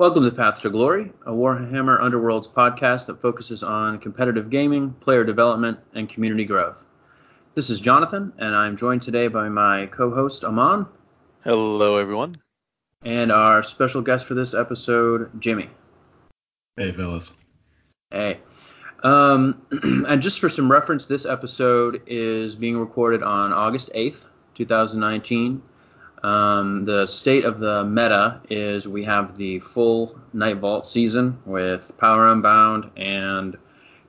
Welcome to Path to Glory, a Warhammer Underworlds podcast that focuses on competitive gaming, player development, and community growth. This is Jonathan, and I'm joined today by my co host, Aman. Hello, everyone. And our special guest for this episode, Jimmy. Hey, fellas. Hey. Um, and just for some reference, this episode is being recorded on August 8th, 2019. Um, the state of the meta is we have the full Night Vault season with Power Unbound, and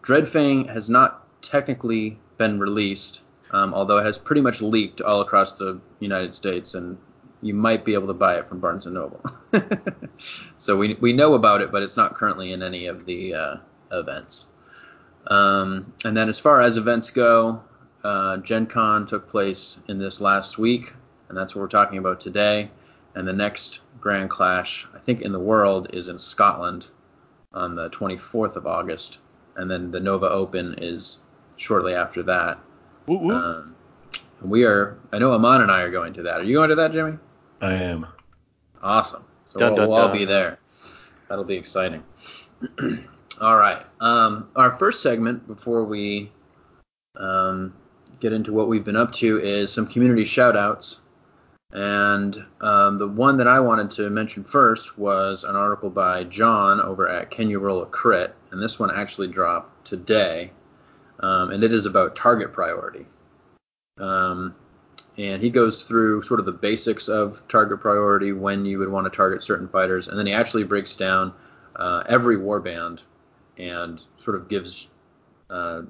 Dreadfane has not technically been released, um, although it has pretty much leaked all across the United States, and you might be able to buy it from Barnes and Noble. so we we know about it, but it's not currently in any of the uh, events. Um, and then as far as events go, uh, Gen Con took place in this last week and that's what we're talking about today. And the next Grand Clash, I think, in the world is in Scotland on the 24th of August, and then the Nova Open is shortly after that. Um, we are. I know Aman and I are going to that. Are you going to that, Jimmy? I am. Awesome. So dun, we'll, dun, we'll all be there. That'll be exciting. all right. Um, our first segment before we um, get into what we've been up to is some community shoutouts. And um, the one that I wanted to mention first was an article by John over at Can You Roll a Crit? And this one actually dropped today. Um, and it is about target priority. Um, and he goes through sort of the basics of target priority, when you would want to target certain fighters. And then he actually breaks down uh, every warband and sort of gives uh,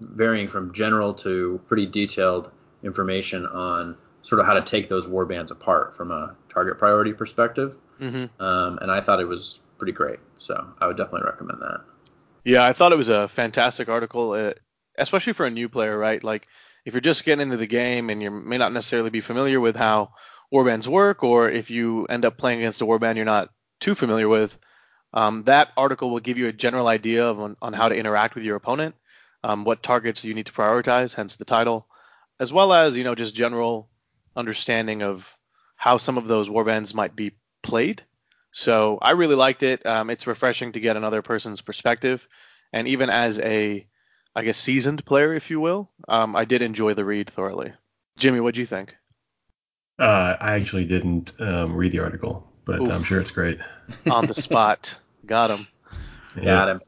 varying from general to pretty detailed information on sort of how to take those war bands apart from a target priority perspective. Mm-hmm. Um, and I thought it was pretty great. So I would definitely recommend that. Yeah, I thought it was a fantastic article, uh, especially for a new player, right? Like if you're just getting into the game and you may not necessarily be familiar with how warbands work, or if you end up playing against a warband you're not too familiar with, um, that article will give you a general idea of on, on how to interact with your opponent, um, what targets you need to prioritize, hence the title, as well as you know just general understanding of how some of those warbands might be played. So I really liked it. Um, it's refreshing to get another person's perspective, and even as a, I guess, seasoned player, if you will, um, I did enjoy the read thoroughly. Jimmy, what do you think? Uh, I actually didn't um, read the article, but Oof. I'm sure it's great. On the spot, got him. Yeah. Got him.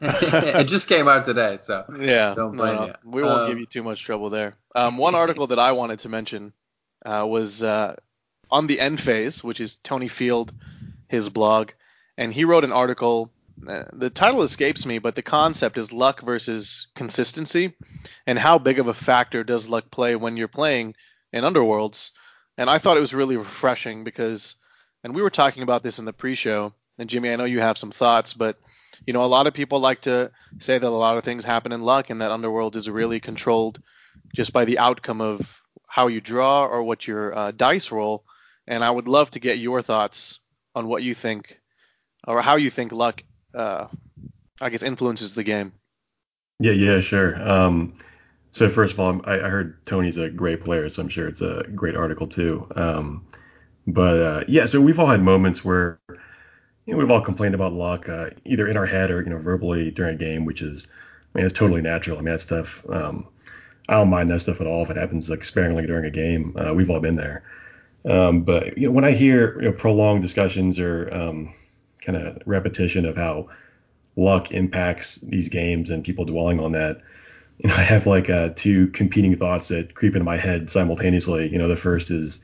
it just came out today, so yeah, don't blame no, no. We won't um, give you too much trouble there. Um, one article that I wanted to mention uh, was uh, on the end phase, which is Tony Field, his blog, and he wrote an article. Uh, the title escapes me, but the concept is luck versus consistency, and how big of a factor does luck play when you're playing in Underworlds? And I thought it was really refreshing because, and we were talking about this in the pre-show, and Jimmy, I know you have some thoughts, but you know, a lot of people like to say that a lot of things happen in luck, and that Underworld is really controlled just by the outcome of how you draw or what your uh, dice roll. And I would love to get your thoughts on what you think or how you think luck, uh, I guess, influences the game. Yeah, yeah, sure. Um, so first of all, I, I, heard Tony's a great player, so I'm sure it's a great article too. Um, but uh, yeah, so we've all had moments where you know, we've all complained about luck, uh, either in our head or you know verbally during a game, which is, I mean, it's totally natural. I mean, that stuff. Um, I don't mind that stuff at all if it happens like sparingly during a game. Uh, we've all been there. Um, but you know, when I hear you know, prolonged discussions or um, kind of repetition of how luck impacts these games and people dwelling on that, you know, I have like uh, two competing thoughts that creep into my head simultaneously. You know, the first is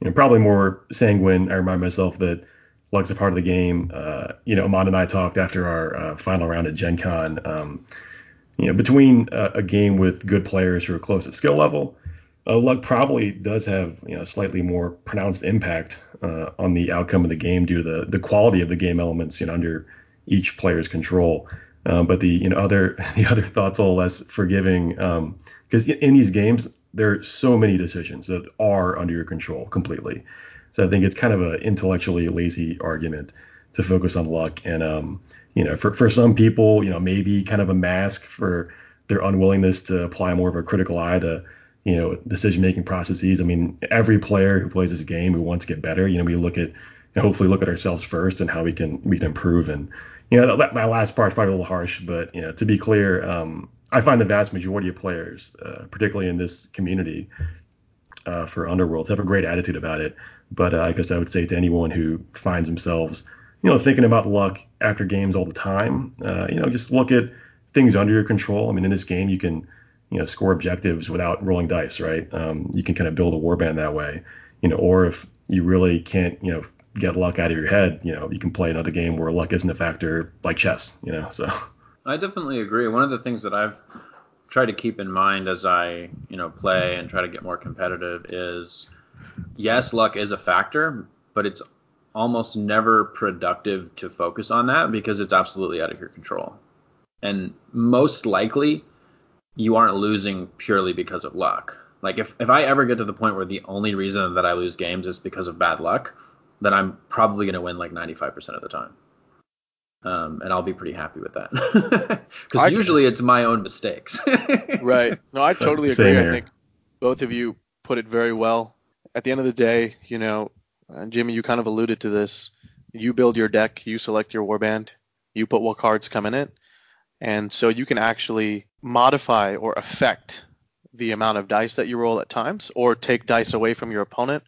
you know, probably more sanguine. I remind myself that luck's a part of the game. Uh, you know, Aman and I talked after our uh, final round at Gen Con. Um, you know, between a, a game with good players who are close to skill level, uh, luck probably does have you know slightly more pronounced impact uh, on the outcome of the game due to the the quality of the game elements you know under each player's control. Um, but the you know other the other thoughts a little less forgiving because um, in these games there are so many decisions that are under your control completely. So I think it's kind of an intellectually lazy argument to focus on luck and um, you know, for, for some people, you know, maybe kind of a mask for their unwillingness to apply more of a critical eye to, you know, decision making processes. I mean, every player who plays this game who wants to get better, you know, we look at and hopefully look at ourselves first and how we can we can improve. And you know that, that last part is probably a little harsh, but you know to be clear, um, I find the vast majority of players, uh, particularly in this community uh, for Underworlds, have a great attitude about it. But uh, I guess I would say to anyone who finds themselves, you know, thinking about luck after games all the time, uh, you know, just look at things under your control. I mean, in this game, you can, you know, score objectives without rolling dice, right? Um, you can kind of build a warband that way, you know, or if you really can't, you know, get luck out of your head, you know, you can play another game where luck isn't a factor, like chess, you know. So. I definitely agree. One of the things that I've tried to keep in mind as I, you know, play and try to get more competitive is yes, luck is a factor, but it's almost never productive to focus on that because it's absolutely out of your control. And most likely you aren't losing purely because of luck. Like if, if I ever get to the point where the only reason that I lose games is because of bad luck, then I'm probably going to win like 95% of the time. Um, and I'll be pretty happy with that because usually it's my own mistakes. right. No, I totally agree. I think both of you put it very well. At the end of the day, you know, Uh, Jimmy, you kind of alluded to this. You build your deck, you select your warband, you put what cards come in it, and so you can actually modify or affect the amount of dice that you roll at times, or take dice away from your opponent,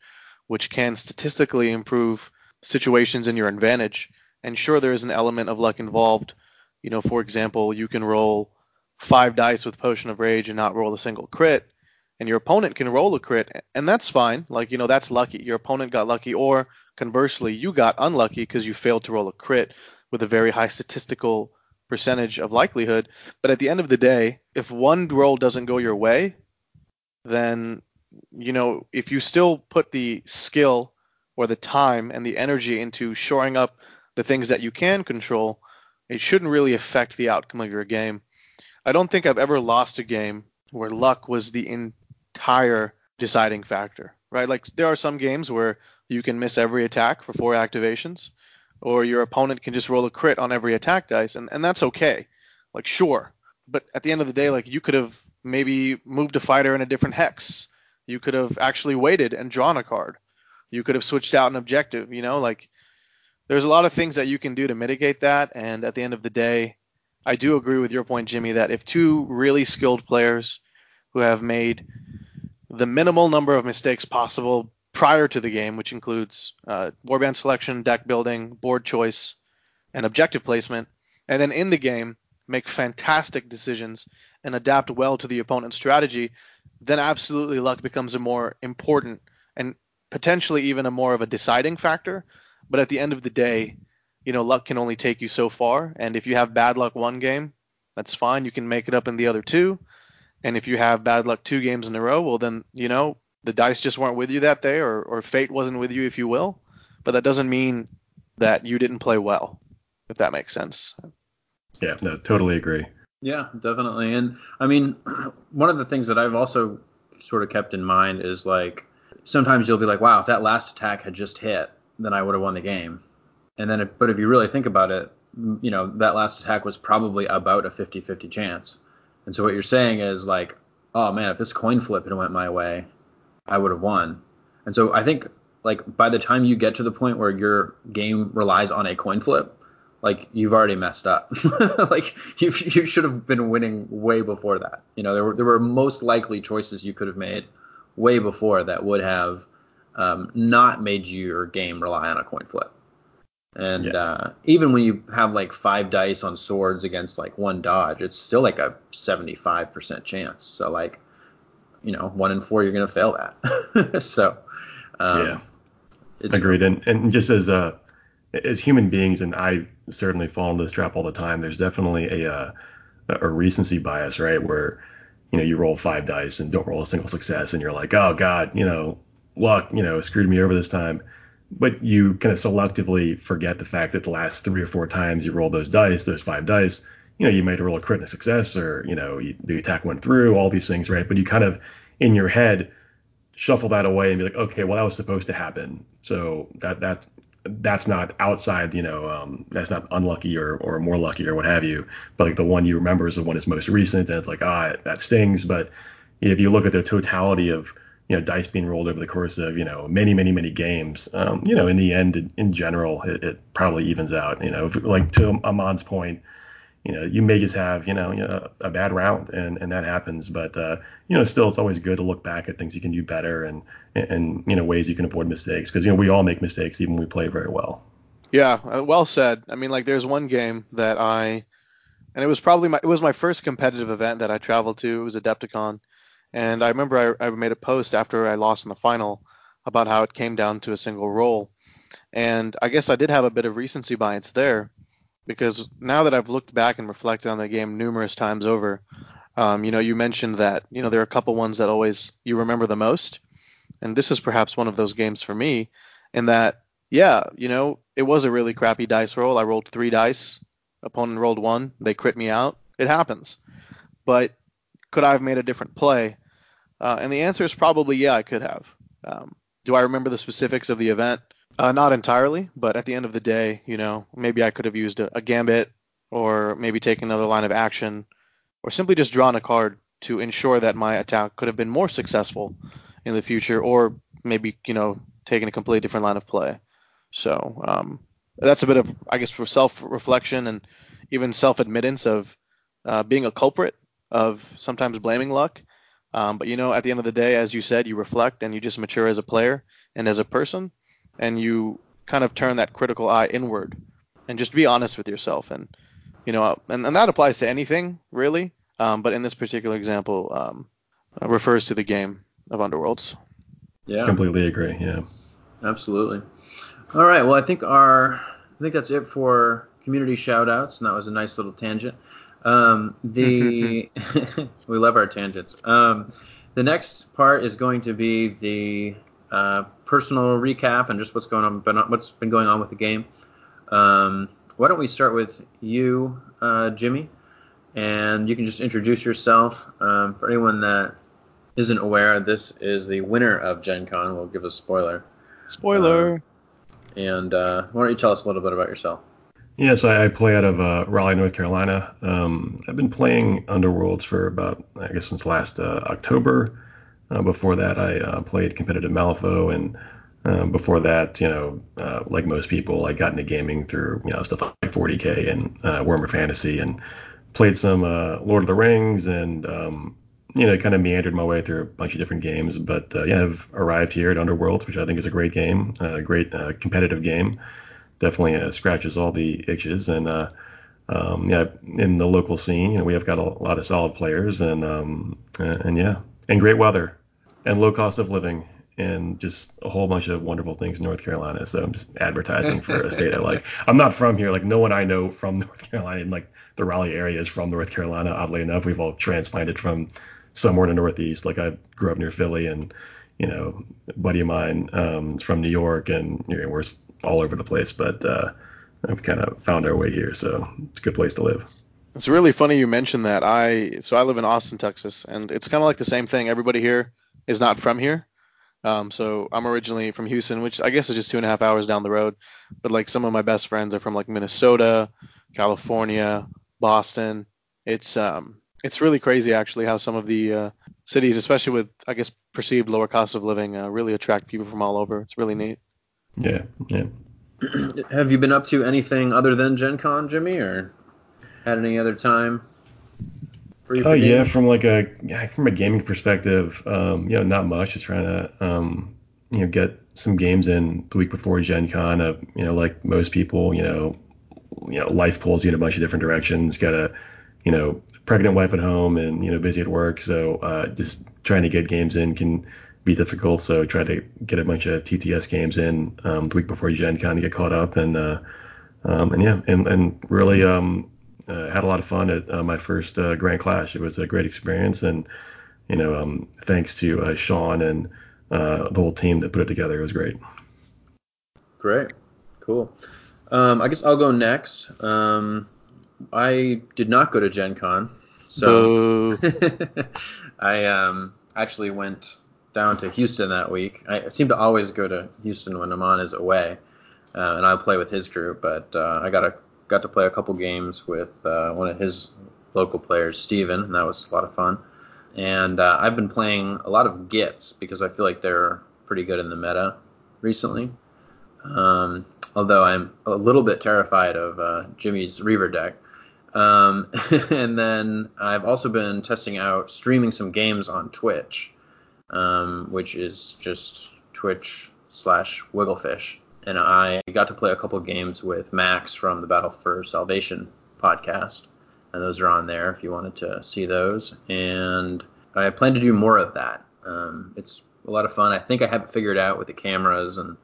which can statistically improve situations in your advantage and sure there is an element of luck involved. You know, for example, you can roll five dice with Potion of Rage and not roll a single crit, and your opponent can roll a crit, and that's fine. Like, you know, that's lucky. Your opponent got lucky, or conversely, you got unlucky because you failed to roll a crit with a very high statistical percentage of likelihood. But at the end of the day, if one roll doesn't go your way, then, you know, if you still put the skill or the time and the energy into shoring up the things that you can control, it shouldn't really affect the outcome of your game. I don't think I've ever lost a game where luck was the entire deciding factor, right? Like there are some games where you can miss every attack for four activations, or your opponent can just roll a crit on every attack dice, and, and that's okay. Like sure, but at the end of the day, like you could have maybe moved a fighter in a different hex. You could have actually waited and drawn a card. You could have switched out an objective. You know, like there's a lot of things that you can do to mitigate that. And at the end of the day, I do agree with your point, Jimmy, that if two really skilled players who have made the minimal number of mistakes possible prior to the game, which includes uh, warband selection, deck building, board choice, and objective placement, and then in the game make fantastic decisions and adapt well to the opponent's strategy, then absolutely luck becomes a more important and potentially even a more of a deciding factor but at the end of the day, you know, luck can only take you so far. And if you have bad luck one game, that's fine. You can make it up in the other two. And if you have bad luck two games in a row, well, then, you know, the dice just weren't with you that day or, or fate wasn't with you, if you will. But that doesn't mean that you didn't play well, if that makes sense. Yeah, no, totally agree. Yeah, definitely. And I mean, one of the things that I've also sort of kept in mind is like sometimes you'll be like, wow, if that last attack had just hit, then I would have won the game. And then, if, but if you really think about it, you know, that last attack was probably about a 50-50 chance. And so what you're saying is like, oh man, if this coin flip had went my way, I would have won. And so I think like by the time you get to the point where your game relies on a coin flip, like you've already messed up. like you you should have been winning way before that. You know, there were there were most likely choices you could have made way before that would have um, not made your game rely on a coin flip. And yeah. uh, even when you have like five dice on swords against like one dodge, it's still like a 75% chance. So like, you know, one in four, you're gonna fail that. so um, yeah, agreed. And and just as uh as human beings, and I certainly fall into this trap all the time. There's definitely a uh, a recency bias, right? Where you know you roll five dice and don't roll a single success, and you're like, oh god, you know, luck, you know, screwed me over this time. But you kind of selectively forget the fact that the last three or four times you roll those dice, those five dice, you know, you might roll a crit and a success, or you know, you, the attack went through, all these things, right? But you kind of in your head shuffle that away and be like, okay, well that was supposed to happen, so that that's that's not outside, you know, um, that's not unlucky or, or more lucky or what have you. But like the one you remember is the one that's most recent, and it's like, ah, that stings. But if you look at the totality of you know dice being rolled over the course of you know many many many games um, you know in the end in, in general it, it, probably evens out you know. If, like to Aman's point you know you may just have you know, a bad round and and that happens but uh, you know still it's always good to look back at things you can do better and and you know ways you can avoid mistakes because you know we all make mistakes even when we play very well. Yeah uh, well said. I mean like there's one game that i and it was probably my it was my first competitive event that i traveled to. It was AdeptiCon and I remember I, I made a post after I lost in the final about how it came down to a single roll. And I guess I did have a bit of recency bias there because now that I've looked back and reflected on the game numerous times over, um, you know, you mentioned that, you know, there are a couple ones that always you remember the most. And this is perhaps one of those games for me in that, yeah, you know, it was a really crappy dice roll. I rolled three dice, opponent rolled one, they crit me out. It happens. But could I have made a different play? Uh, and the answer is probably yeah, I could have. Um, do I remember the specifics of the event? Uh, not entirely, but at the end of the day, you know, maybe I could have used a, a gambit or maybe taken another line of action or simply just drawn a card to ensure that my attack could have been more successful in the future or maybe, you know, taking a completely different line of play. So um, that's a bit of, I guess, for self reflection and even self admittance of uh, being a culprit of sometimes blaming luck um, but you know, at the end of the day, as you said, you reflect and you just mature as a player and as a person, and you kind of turn that critical eye inward and just be honest with yourself. And you know, and, and that applies to anything really. Um, but in this particular example, um, uh, refers to the game of Underworlds. Yeah, completely agree. Yeah, absolutely. All right. Well, I think our I think that's it for community shoutouts, and that was a nice little tangent. Um, the we love our tangents. Um, the next part is going to be the uh, personal recap and just what's going on, been, what's been going on with the game. Um, why don't we start with you, uh, Jimmy, and you can just introduce yourself. Um, for anyone that isn't aware, this is the winner of Gen Con. We'll give a spoiler. Spoiler. Uh, and uh, why don't you tell us a little bit about yourself? Yeah, so I, I play out of uh, Raleigh, North Carolina. Um, I've been playing Underworlds for about, I guess, since last uh, October. Uh, before that, I uh, played competitive Malifaux, and um, before that, you know, uh, like most people, I got into gaming through, you know, stuff like 40k and uh, Warhammer Fantasy, and played some Lord of the Rings, and um, you know, kind of meandered my way through a bunch of different games. But yeah, I've arrived here at Underworlds, which I think is a great game, a great competitive game definitely uh, scratches all the itches. And uh, um, yeah, in the local scene, you know, we have got a lot of solid players, and um, and, and yeah, and great weather, and low cost of living, and just a whole bunch of wonderful things in North Carolina. So I'm just advertising for a state I like. I'm not from here. Like no one I know from North Carolina in like the Raleigh area is from North Carolina. Oddly enough, we've all transplanted from somewhere in the Northeast. Like I grew up near Philly, and you know, a buddy of mine um, is from New York, and you know, we're all over the place, but uh, I've kind of found our way here, so it's a good place to live. It's really funny you mentioned that. I so I live in Austin, Texas, and it's kind of like the same thing. Everybody here is not from here. Um, so I'm originally from Houston, which I guess is just two and a half hours down the road. But like some of my best friends are from like Minnesota, California, Boston. It's um it's really crazy actually how some of the uh, cities, especially with I guess perceived lower cost of living, uh, really attract people from all over. It's really neat. Yeah, yeah. Have you been up to anything other than Gen Con, Jimmy, or had any other time? Oh uh, yeah, from like a from a gaming perspective, um, you know, not much. Just trying to um, you know get some games in the week before Gen Con. Uh, you know, like most people, you know, you know, life pulls you in a bunch of different directions. Got a you know pregnant wife at home and you know busy at work, so uh, just trying to get games in can be difficult. So try to get a bunch of TTS games in um, the week before Gen Con to get caught up and uh, um, and yeah, and and really um, uh, had a lot of fun at uh, my first uh, Grand Clash. It was a great experience, and you know, um, thanks to uh, Sean and uh, the whole team that put it together. It was great. Great, cool. Um, I guess I'll go next. Um, I did not go to Gen Con, so I um, actually went down to Houston that week. I seem to always go to Houston when Aman is away, uh, and I'll play with his group. But uh, I got a got to play a couple games with uh, one of his local players, Steven, and that was a lot of fun. and uh, I've been playing a lot of Gits because I feel like they're pretty good in the meta recently. Um, although I'm a little bit terrified of uh, Jimmy's Reaver deck. Um, and then I've also been testing out streaming some games on Twitch, um, which is just Twitch slash Wigglefish. And I got to play a couple games with Max from the Battle for Salvation podcast. And those are on there if you wanted to see those. And I plan to do more of that. Um, it's a lot of fun. I think I have it figured out with the cameras and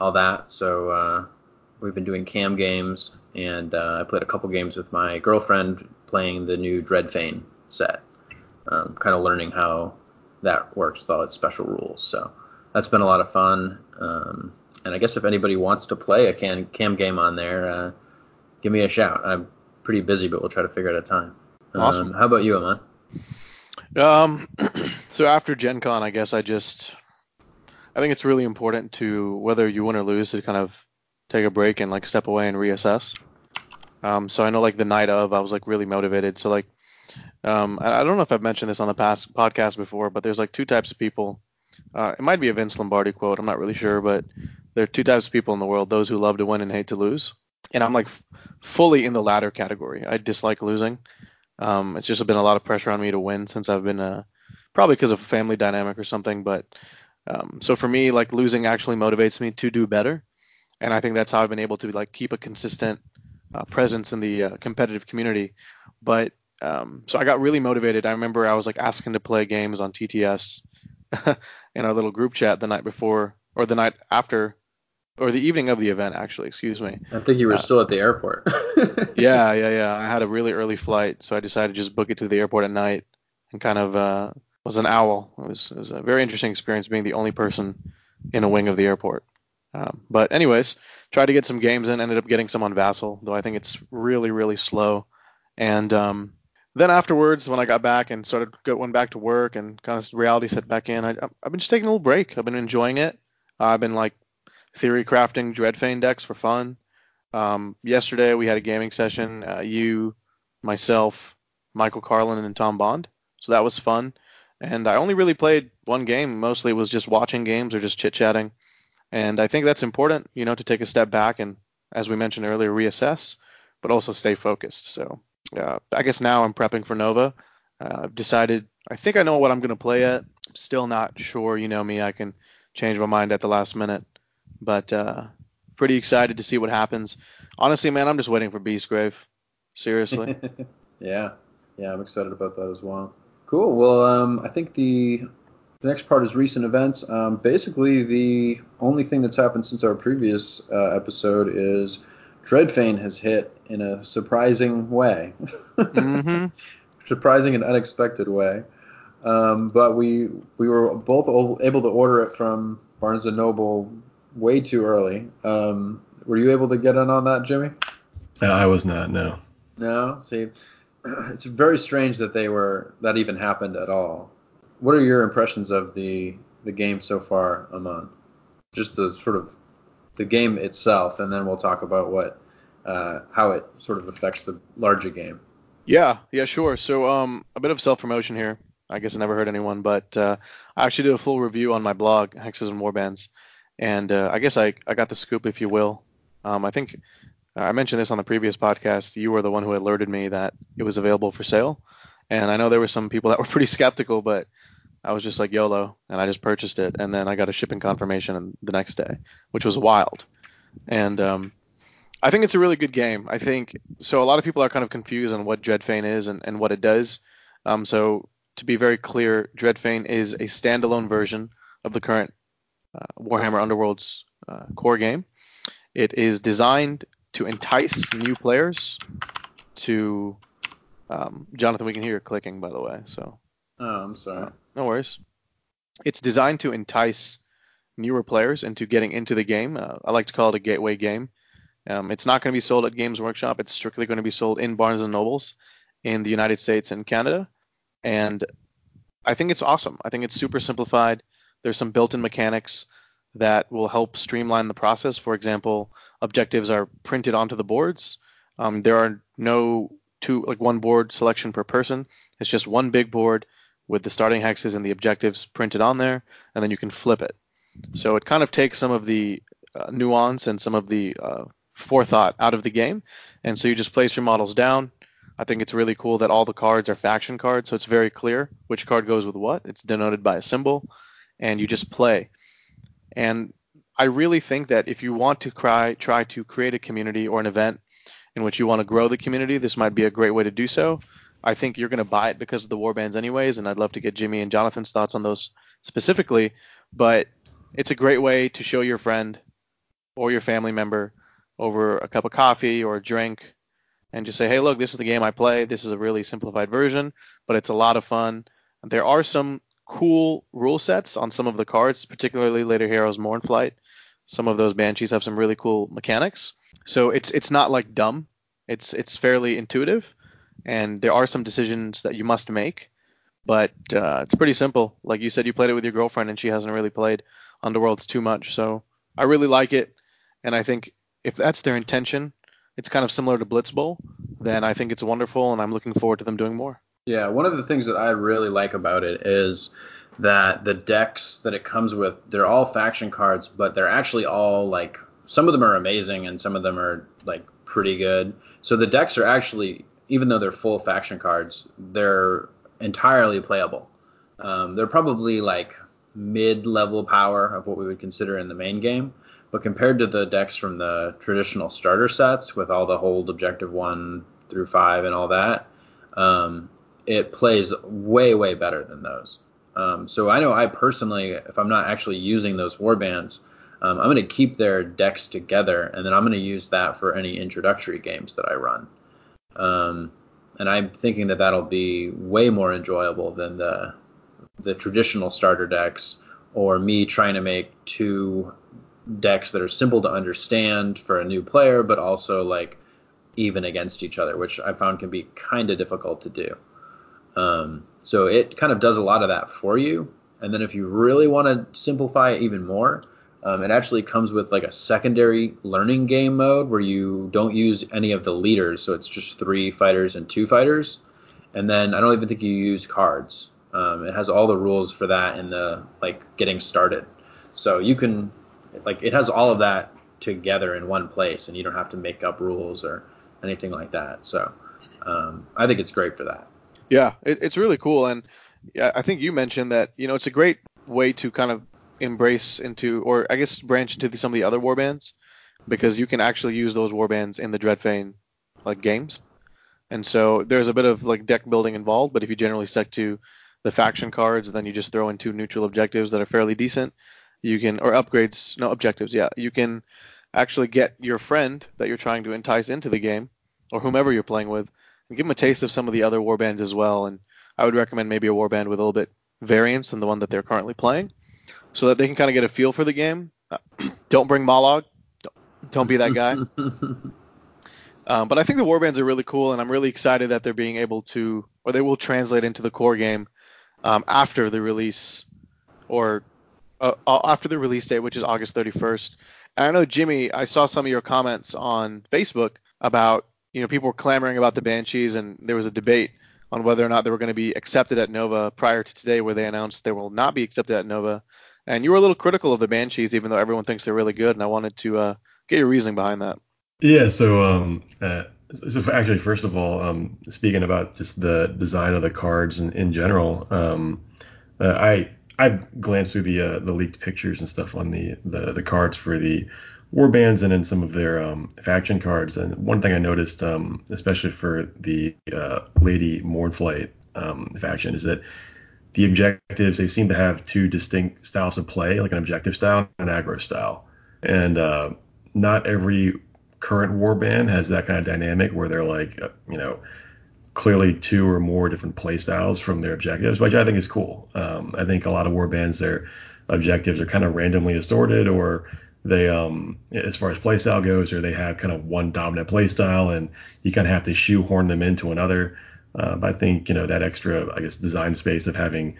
all that. So uh, we've been doing cam games, and uh, I played a couple games with my girlfriend playing the new Dreadfane set, um, kind of learning how that works with all its special rules. So that's been a lot of fun. Um, and I guess if anybody wants to play a can, cam game on there, uh, give me a shout. I'm pretty busy, but we'll try to figure out a time. Awesome. Um, how about you, Aman? Um, so after Gen Con, I guess I just, I think it's really important to, whether you win or lose, to kind of take a break and like step away and reassess. Um, so I know like the night of, I was like really motivated. So like, um, I, don't know if I've mentioned this on the past podcast before, but there's like two types of people. Uh, it might be a Vince Lombardi quote. I'm not really sure, but there are two types of people in the world: those who love to win and hate to lose. And I'm like f- fully in the latter category. I dislike losing. Um, it's just been a lot of pressure on me to win since I've been uh, probably because of family dynamic or something. But um, so for me, like losing actually motivates me to do better, and I think that's how I've been able to like keep a consistent uh, presence in the uh, competitive community. But um, so I got really motivated. I remember I was like asking to play games on TTS in our little group chat the night before or the night after or the evening of the event actually excuse me I think you were uh, still at the airport. yeah, yeah, yeah. I had a really early flight, so I decided to just book it to the airport at night and kind of uh, was an owl. It was, it was a very interesting experience being the only person in a wing of the airport. Um, but anyways, tried to get some games in, ended up getting some on Vassal, though I think it's really, really slow. And um, then afterwards, when I got back and started went back to work and kind of reality set back in, I, I've been just taking a little break. I've been enjoying it. I've been like theory crafting Dreadfane decks for fun. Um, yesterday we had a gaming session. Uh, you, myself, Michael Carlin, and Tom Bond. So that was fun. And I only really played one game. Mostly was just watching games or just chit chatting. And I think that's important, you know, to take a step back and, as we mentioned earlier, reassess, but also stay focused. So uh, I guess now I'm prepping for Nova. Uh, I've decided. I think I know what I'm going to play at. Still not sure. You know me. I can change my mind at the last minute. But uh, pretty excited to see what happens. Honestly, man, I'm just waiting for Beastgrave. Seriously. yeah, yeah, I'm excited about that as well. Cool. Well, um, I think the, the next part is recent events. Um, basically, the only thing that's happened since our previous uh, episode is Dreadfane has hit in a surprising way. mm-hmm. surprising and unexpected way. Um, but we we were both able to order it from Barnes and Noble way too early. Um, were you able to get in on that, Jimmy? Uh, I was not. No. No. See, it's very strange that they were that even happened at all. What are your impressions of the the game so far, Aman? Just the sort of the game itself, and then we'll talk about what uh, how it sort of affects the larger game. Yeah, yeah, sure. So um, a bit of self promotion here. I guess I never heard anyone, but uh, I actually did a full review on my blog, Hexes and Warbands, and uh, I guess I, I got the scoop, if you will. Um, I think I mentioned this on the previous podcast. You were the one who alerted me that it was available for sale. And I know there were some people that were pretty skeptical, but I was just like YOLO, and I just purchased it. And then I got a shipping confirmation the next day, which was wild. And um, I think it's a really good game. I think so. A lot of people are kind of confused on what Dreadfane is and, and what it does. Um, so to be very clear, Dreadfane is a standalone version of the current uh, Warhammer Underworld's uh, core game. It is designed to entice new players to. Um, Jonathan, we can hear you clicking, by the way. So. Oh, I'm sorry. No worries. It's designed to entice newer players into getting into the game. Uh, I like to call it a gateway game. Um, it's not going to be sold at Games Workshop. It's strictly going to be sold in Barnes and Nobles in the United States and Canada. And I think it's awesome. I think it's super simplified. There's some built-in mechanics that will help streamline the process. For example, objectives are printed onto the boards. Um, there are no two like one board selection per person. It's just one big board with the starting hexes and the objectives printed on there, and then you can flip it. So it kind of takes some of the uh, nuance and some of the uh, forethought out of the game, and so you just place your models down. I think it's really cool that all the cards are faction cards, so it's very clear which card goes with what. It's denoted by a symbol, and you just play. And I really think that if you want to try try to create a community or an event in which you want to grow the community, this might be a great way to do so. I think you're going to buy it because of the warbands anyways, and I'd love to get Jimmy and Jonathan's thoughts on those specifically. But it's a great way to show your friend or your family member over a cup of coffee or a drink and just say, hey, look, this is the game I play. This is a really simplified version, but it's a lot of fun. There are some cool rule sets on some of the cards, particularly Lady Harrow's Mournflight. Some of those banshees have some really cool mechanics. So it's it's not like dumb. It's it's fairly intuitive, and there are some decisions that you must make, but uh, it's pretty simple. Like you said, you played it with your girlfriend, and she hasn't really played Underworlds too much. So I really like it, and I think if that's their intention, it's kind of similar to Blitz Bowl. Then I think it's wonderful, and I'm looking forward to them doing more. Yeah, one of the things that I really like about it is that the decks that it comes with, they're all faction cards, but they're actually all like some of them are amazing and some of them are like pretty good. So the decks are actually, even though they're full faction cards, they're entirely playable. Um, they're probably like mid-level power of what we would consider in the main game, but compared to the decks from the traditional starter sets with all the hold objective one through five and all that, um, it plays way way better than those. Um, so I know I personally, if I'm not actually using those warbands, um, I'm going to keep their decks together, and then I'm going to use that for any introductory games that I run. Um, and I'm thinking that that'll be way more enjoyable than the the traditional starter decks, or me trying to make two decks that are simple to understand for a new player, but also like even against each other, which I found can be kind of difficult to do. Um, so it kind of does a lot of that for you. And then if you really want to simplify it even more, um, it actually comes with like a secondary learning game mode where you don't use any of the leaders, so it's just three fighters and two fighters. And then I don't even think you use cards. Um, it has all the rules for that in the like getting started. So you can like it has all of that together in one place, and you don't have to make up rules or anything like that. So um, I think it's great for that. Yeah, it, it's really cool, and I think you mentioned that you know it's a great way to kind of embrace into, or I guess branch into the, some of the other warbands, because you can actually use those warbands in the Dreadfane like games, and so there's a bit of like deck building involved. But if you generally stick to the faction cards, then you just throw in two neutral objectives that are fairly decent. You can or upgrades, no objectives, yeah. You can actually get your friend that you're trying to entice into the game, or whomever you're playing with, and give them a taste of some of the other warbands as well. And I would recommend maybe a warband with a little bit variance than the one that they're currently playing, so that they can kind of get a feel for the game. Uh, don't bring Mollog. Don't, don't be that guy. um, but I think the warbands are really cool, and I'm really excited that they're being able to, or they will translate into the core game um, after the release, or uh after the release date, which is August 31st. And I know Jimmy, I saw some of your comments on Facebook about you know, people were clamoring about the Banshees, and there was a debate on whether or not they were going to be accepted at Nova prior to today, where they announced they will not be accepted at Nova. And you were a little critical of the Banshees, even though everyone thinks they're really good. And I wanted to uh, get your reasoning behind that. Yeah. So, um, uh, so actually, first of all, um, speaking about just the design of the cards in, in general, um, uh, I I've glanced through the uh, the leaked pictures and stuff on the, the the cards for the war bands and in some of their um, faction cards. And one thing I noticed, um, especially for the uh, Lady Mournflight um, faction, is that the objectives they seem to have two distinct styles of play, like an objective style and an aggro style. And uh, not every current war band has that kind of dynamic where they're like, uh, you know, clearly two or more different play styles from their objectives, which I think is cool. Um, I think a lot of war bands, their objectives are kind of randomly assorted or they um as far as playstyle goes, or they have kind of one dominant playstyle, and you kind of have to shoehorn them into another. Uh, but I think you know that extra, I guess, design space of having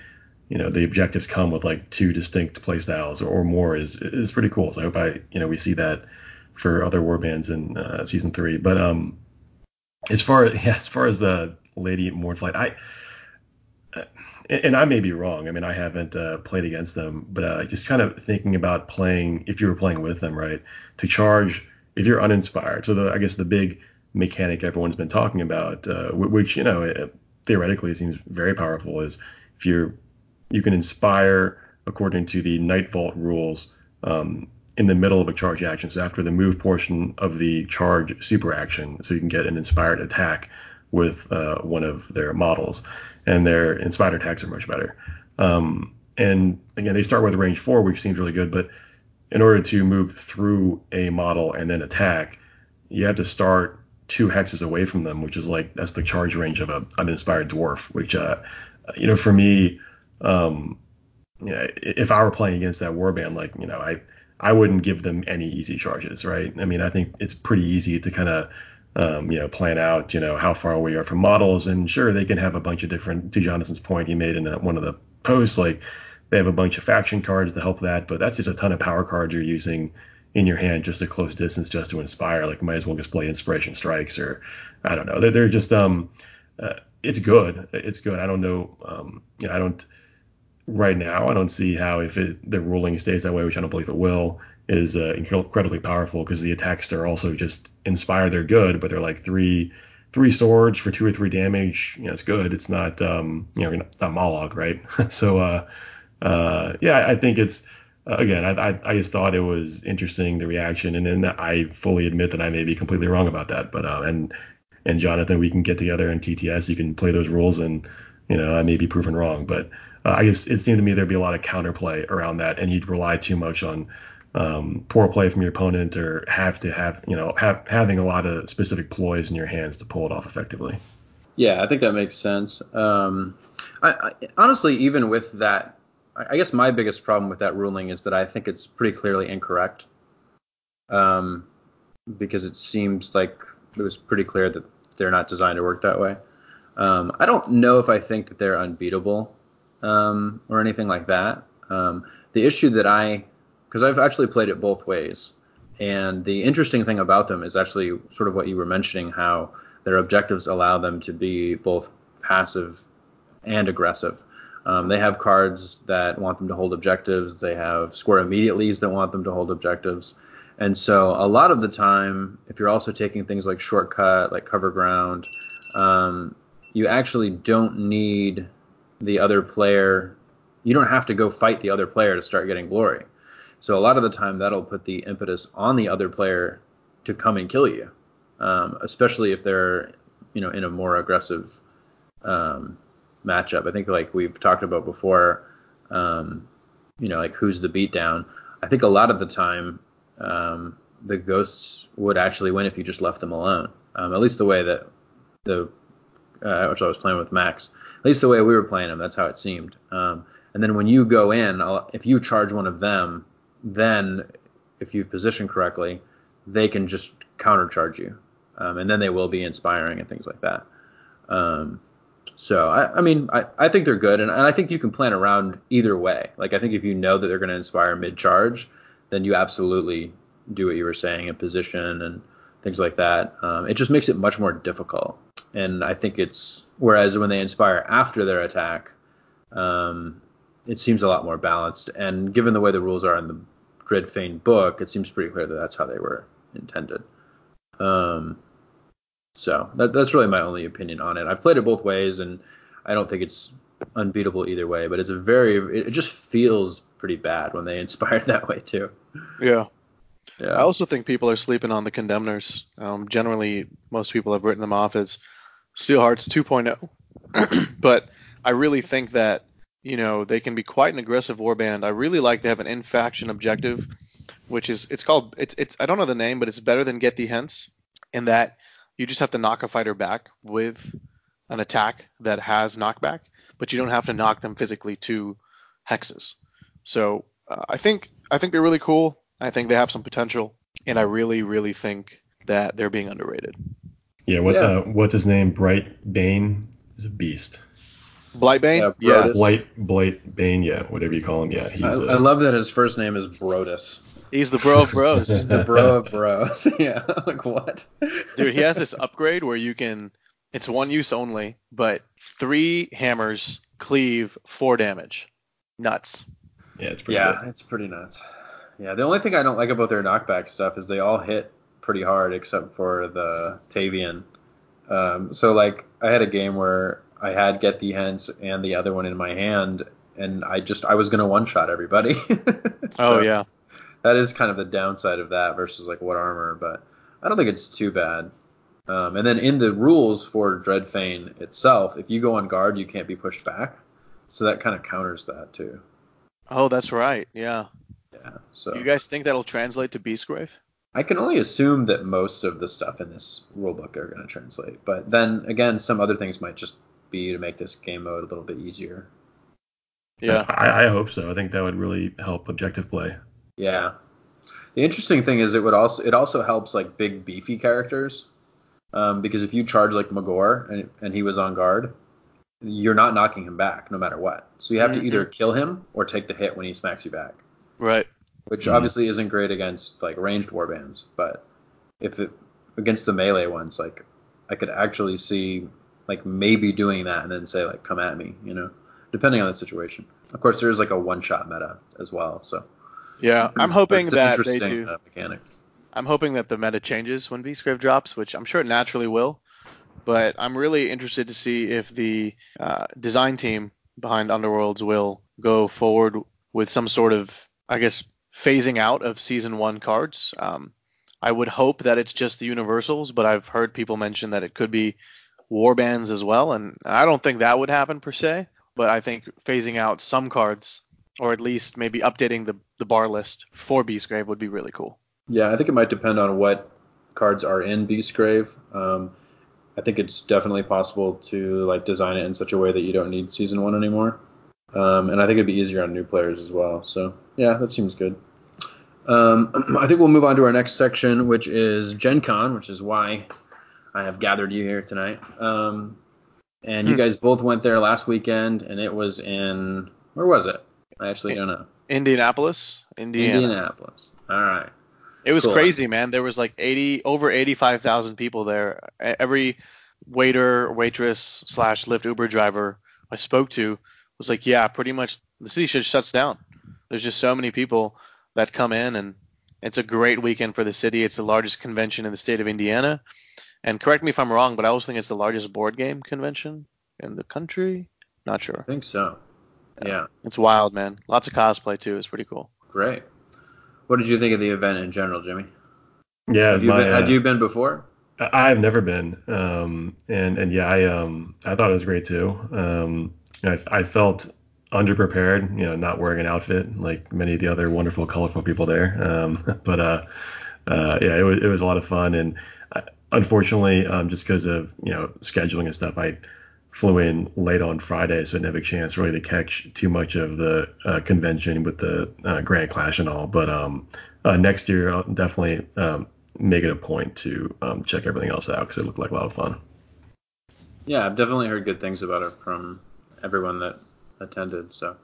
you know the objectives come with like two distinct playstyles or, or more is is pretty cool. So I hope I you know we see that for other warbands in uh, season three. But um as far as yeah, as far as the Lady Mournflight, I and, and, I may be wrong. I mean, I haven't uh, played against them, but uh, just kind of thinking about playing if you were playing with them, right? To charge if you're uninspired. So the I guess the big mechanic everyone's been talking about, uh, which you know it, theoretically seems very powerful, is if you're you can inspire according to the Night Vault rules um, in the middle of a charge action. So after the move portion of the charge super action, so you can get an inspired attack with uh, one of their models, and their inspired attacks are much better. Um, and again, they start with range four, which seems really good, but in order to move through a model and then attack, you have to start two hexes away from them, which is like that's the charge range of a uninspired dwarf. Which, uh, you know, for me, um, you know, if I were playing against that warband, like you know, I I wouldn't give them any easy charges, right? I mean, I think it's pretty easy to kind of um, you know, plan out, you know, how far we are from models. And sure, they can have a bunch of different, to Jonathan's point he made in one of the posts, like they have a bunch of faction cards to help that, but that's just a ton of power cards you're using in your hand just a close distance just to inspire. Like, might as well just play inspiration strikes or I don't know. They're, they're just, um, uh, it's good. It's good. I don't know. Um, you know, I don't, right now, I don't see how if it, the ruling stays that way, which I don't believe it will, is uh, incredibly powerful because the attacks are also just inspire. They're good, but they're like three three swords for two or three damage. You know, it's good. It's not um, you know not, Mollog, right? so uh, uh, yeah, I think it's again, I, I, just thought it was interesting the reaction, and then I fully admit that I may be completely wrong about that. But uh, and and Jonathan, we can get together in TTS. You can play those rules, and you know I may be proven wrong, but uh, I guess it seemed to me there'd be a lot of counterplay around that, and you'd rely too much on um, poor play from your opponent or have to have you know have, having a lot of specific ploys in your hands to pull it off effectively. Yeah, I think that makes sense. Um, I, I, honestly, even with that, I guess my biggest problem with that ruling is that I think it's pretty clearly incorrect. Um, because it seems like it was pretty clear that they're not designed to work that way. Um, I don't know if I think that they're unbeatable um, or anything like that. Um, the issue that I because I've actually played it both ways. And the interesting thing about them is actually sort of what you were mentioning, how their objectives allow them to be both passive and aggressive. Um, they have cards that want them to hold objectives. They have square immediatelys that want them to hold objectives. And so a lot of the time, if you're also taking things like shortcut, like cover ground, um, you actually don't need the other player. You don't have to go fight the other player to start getting glory. So a lot of the time that'll put the impetus on the other player to come and kill you, um, especially if they're you know in a more aggressive um, matchup. I think like we've talked about before, um, you know like who's the beatdown. I think a lot of the time um, the ghosts would actually win if you just left them alone. Um, at least the way that the uh, which I was playing with Max. At least the way we were playing them, that's how it seemed. Um, and then when you go in, if you charge one of them, then if you've positioned correctly, they can just countercharge you, um, and then they will be inspiring and things like that. Um, so I, I mean, I, I think they're good, and, and I think you can plan around either way. Like I think if you know that they're going to inspire mid charge, then you absolutely do what you were saying in position and things like that. Um, it just makes it much more difficult, and I think it's whereas when they inspire after their attack, um, it seems a lot more balanced. And given the way the rules are in the Dreadfane book, it seems pretty clear that that's how they were intended. Um, so that, that's really my only opinion on it. I've played it both ways, and I don't think it's unbeatable either way. But it's a very, it just feels pretty bad when they inspire that way too. Yeah. Yeah. I also think people are sleeping on the Condemners. Um, generally, most people have written them off as Steel Hearts 2.0, but I really think that you know, they can be quite an aggressive warband. I really like to have an in-faction objective, which is it's called it's it's I don't know the name, but it's better than Get Thee Hence in that you just have to knock a fighter back with an attack that has knockback, but you don't have to knock them physically to hexes. So uh, I think I think they're really cool. I think they have some potential, and I really really think that they're being underrated. Yeah, what yeah. Uh, what's his name? Bright Bane is a beast. Blightbane? Yeah, yeah. Blight, Blight Bane, yeah, whatever you call him. Yeah, he's. I, uh, I love that his first name is Brodus. He's the bro of bros. He's the bro of bros. yeah, like what? Dude, he has this upgrade where you can. It's one use only, but three hammers cleave four damage. Nuts. Yeah, it's pretty. Yeah, good. it's pretty nuts. Yeah, the only thing I don't like about their knockback stuff is they all hit pretty hard except for the Tavian. Um, so like I had a game where I had Get Thee Hence and the other one in my hand, and I just I was gonna one shot everybody. so oh yeah. That is kind of the downside of that versus like what armor, but I don't think it's too bad. Um, and then in the rules for Dreadfane itself, if you go on guard, you can't be pushed back. So that kind of counters that too. Oh, that's right. Yeah. Yeah. So you guys think that'll translate to Beastgrave? I can only assume that most of the stuff in this rulebook are going to translate, but then again, some other things might just be to make this game mode a little bit easier. Yeah, I, I hope so. I think that would really help objective play. Yeah. The interesting thing is it would also it also helps like big beefy characters, um, because if you charge like Magore and, and he was on guard, you're not knocking him back no matter what. So you have mm-hmm. to either kill him or take the hit when he smacks you back. Right. Which mm-hmm. obviously isn't great against like ranged warbands, but if it against the melee ones, like I could actually see like maybe doing that and then say like come at me, you know, depending on the situation. Of course, there is like a one shot meta as well, so. Yeah, I'm hoping that they do. Uh, mechanic. I'm hoping that the meta changes when Beastgrave drops, which I'm sure it naturally will but I'm really interested to see if the uh, design team behind Underworlds will go forward with some sort of, I guess, phasing out of season one cards. Um, I would hope that it's just the universals, but I've heard people mention that it could be warbands as well, and I don't think that would happen per se. But I think phasing out some cards, or at least maybe updating the the bar list for Beastgrave would be really cool. Yeah, I think it might depend on what cards are in Beastgrave. Um, I think it's definitely possible to like design it in such a way that you don't need season one anymore. Um, and I think it'd be easier on new players as well. So yeah, that seems good. Um, I think we'll move on to our next section, which is Gen Con, which is why I have gathered you here tonight. Um, and you hmm. guys both went there last weekend, and it was in where was it? I actually don't know. Indianapolis, Indiana. Indianapolis. All right. It was cool. crazy, man. There was like 80 over 85,000 people there. Every waiter, waitress slash Lyft Uber driver I spoke to was like, yeah, pretty much the city just shuts down. There's just so many people that come in, and it's a great weekend for the city. It's the largest convention in the state of Indiana. And correct me if I'm wrong, but I also think it's the largest board game convention in the country. Not sure. I think so. Yeah. yeah. It's wild, man. Lots of cosplay too. It's pretty cool. Great. What did you think of the event in general, Jimmy? Yeah, have you, my, been, uh, had you been before? I've never been, um, and and yeah, I um I thought it was great too. Um, I, I felt underprepared, you know, not wearing an outfit like many of the other wonderful, colorful people there. Um, but uh, uh, yeah, it was it was a lot of fun, and I, unfortunately, um, just because of you know scheduling and stuff, I flew in late on Friday, so I didn't have a chance really to catch too much of the uh, convention with the uh, Grand Clash and all. But um, uh, next year, I'll definitely um, make it a point to um, check everything else out because it looked like a lot of fun. Yeah, I've definitely heard good things about it from everyone that attended, so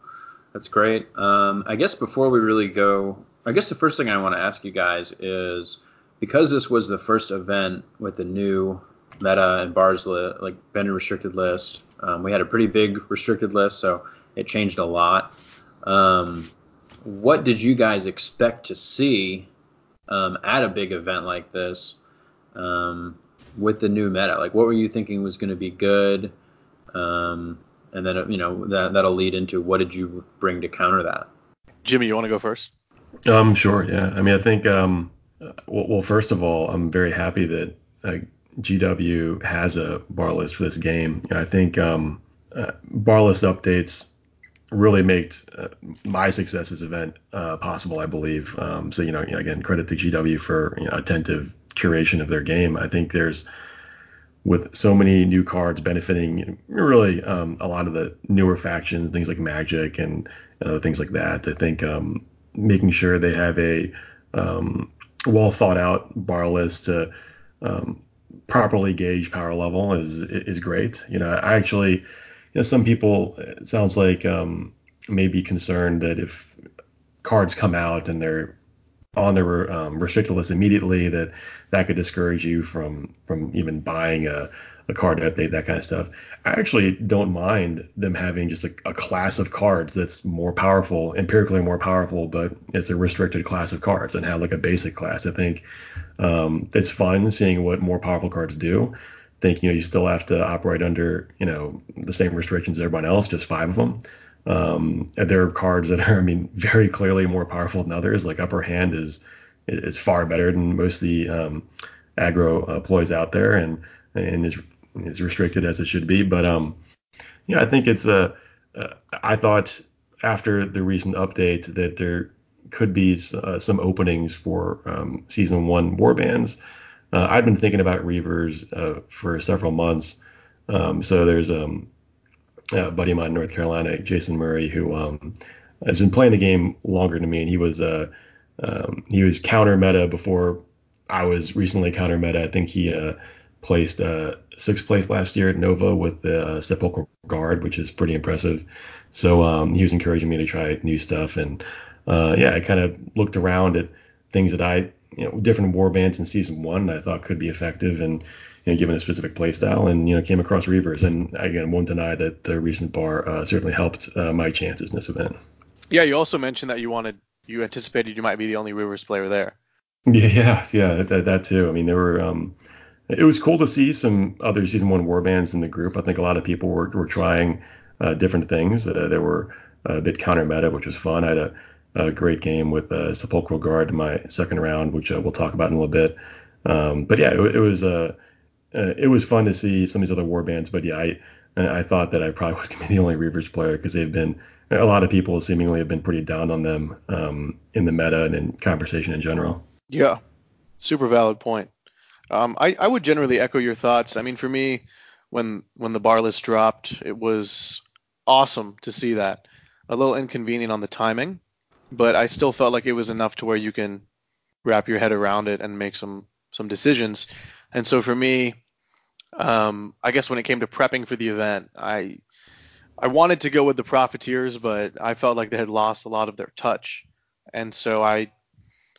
that's great. Um, I guess before we really go, I guess the first thing I want to ask you guys is because this was the first event with the new meta and bars li- like vendor restricted list. Um, we had a pretty big restricted list, so it changed a lot. Um, what did you guys expect to see um, at a big event like this um, with the new meta? Like, what were you thinking was going to be good? Um, and then you know that that'll lead into what did you bring to counter that? Jimmy, you want to go first? Um, sure. Yeah. I mean, I think um, well, well, first of all, I'm very happy that uh, GW has a bar list for this game. And I think um, uh, bar list updates really made uh, my success this event uh, possible, I believe. Um, so you know, again, credit to GW for you know, attentive curation of their game. I think there's with so many new cards benefiting really um, a lot of the newer factions, things like Magic and, and other things like that. I think um, making sure they have a um, well thought out bar list to um, properly gauge power level is is great. You know, I actually, you know, some people it sounds like um, may be concerned that if cards come out and they're on the um, restricted list immediately, that that could discourage you from from even buying a, a card to update, that kind of stuff. I actually don't mind them having just a, a, class of cards that's more powerful, empirically more powerful, but it's a restricted class of cards and have like a basic class. I think um, it's fun seeing what more powerful cards do. Think you know you still have to operate under you know the same restrictions as everyone else, just five of them. Um, there are cards that are, I mean, very clearly more powerful than others. Like Upper Hand is is far better than most of the um, aggro uh, ploys out there, and and is is restricted as it should be. But um, yeah, I think it's a. Uh, I thought after the recent update that there could be uh, some openings for um, season one warbands. Uh, I've been thinking about Reavers uh, for several months. Um, so there's um, a buddy of mine in North Carolina, Jason Murray, who um, has been playing the game longer than me, and he was uh, um, he was counter meta before I was recently counter meta. I think he uh, placed uh, sixth place last year at Nova with the uh, Sepulchral Guard, which is pretty impressive. So um, he was encouraging me to try new stuff, and uh, yeah, I kind of looked around at things that I, you know, different war bands in season one that I thought could be effective, and you know, given a specific playstyle, and you know, came across Reavers, and again, won't deny that the recent bar uh, certainly helped uh, my chances in this event. Yeah, you also mentioned that you wanted, you anticipated you might be the only Reavers player there. Yeah, yeah, yeah, that, that too. I mean, there were, um, it was cool to see some other season one war bands in the group. I think a lot of people were, were trying uh, different things. Uh, there were a bit counter meta, which was fun. I had a, a great game with uh, Sepulchral Guard in my second round, which uh, we'll talk about in a little bit. Um, but yeah, it, it was uh, uh, it was fun to see some of these other war bands. But yeah, I I thought that I probably was gonna be the only Reavers player because they've been a lot of people seemingly have been pretty down on them um, in the meta and in conversation in general. Yeah, super valid point. Um, I, I would generally echo your thoughts. I mean, for me, when when the bar list dropped, it was awesome to see that. A little inconvenient on the timing, but I still felt like it was enough to where you can wrap your head around it and make some some decisions. And so for me, um, I guess when it came to prepping for the event, I I wanted to go with the Profiteers, but I felt like they had lost a lot of their touch, and so I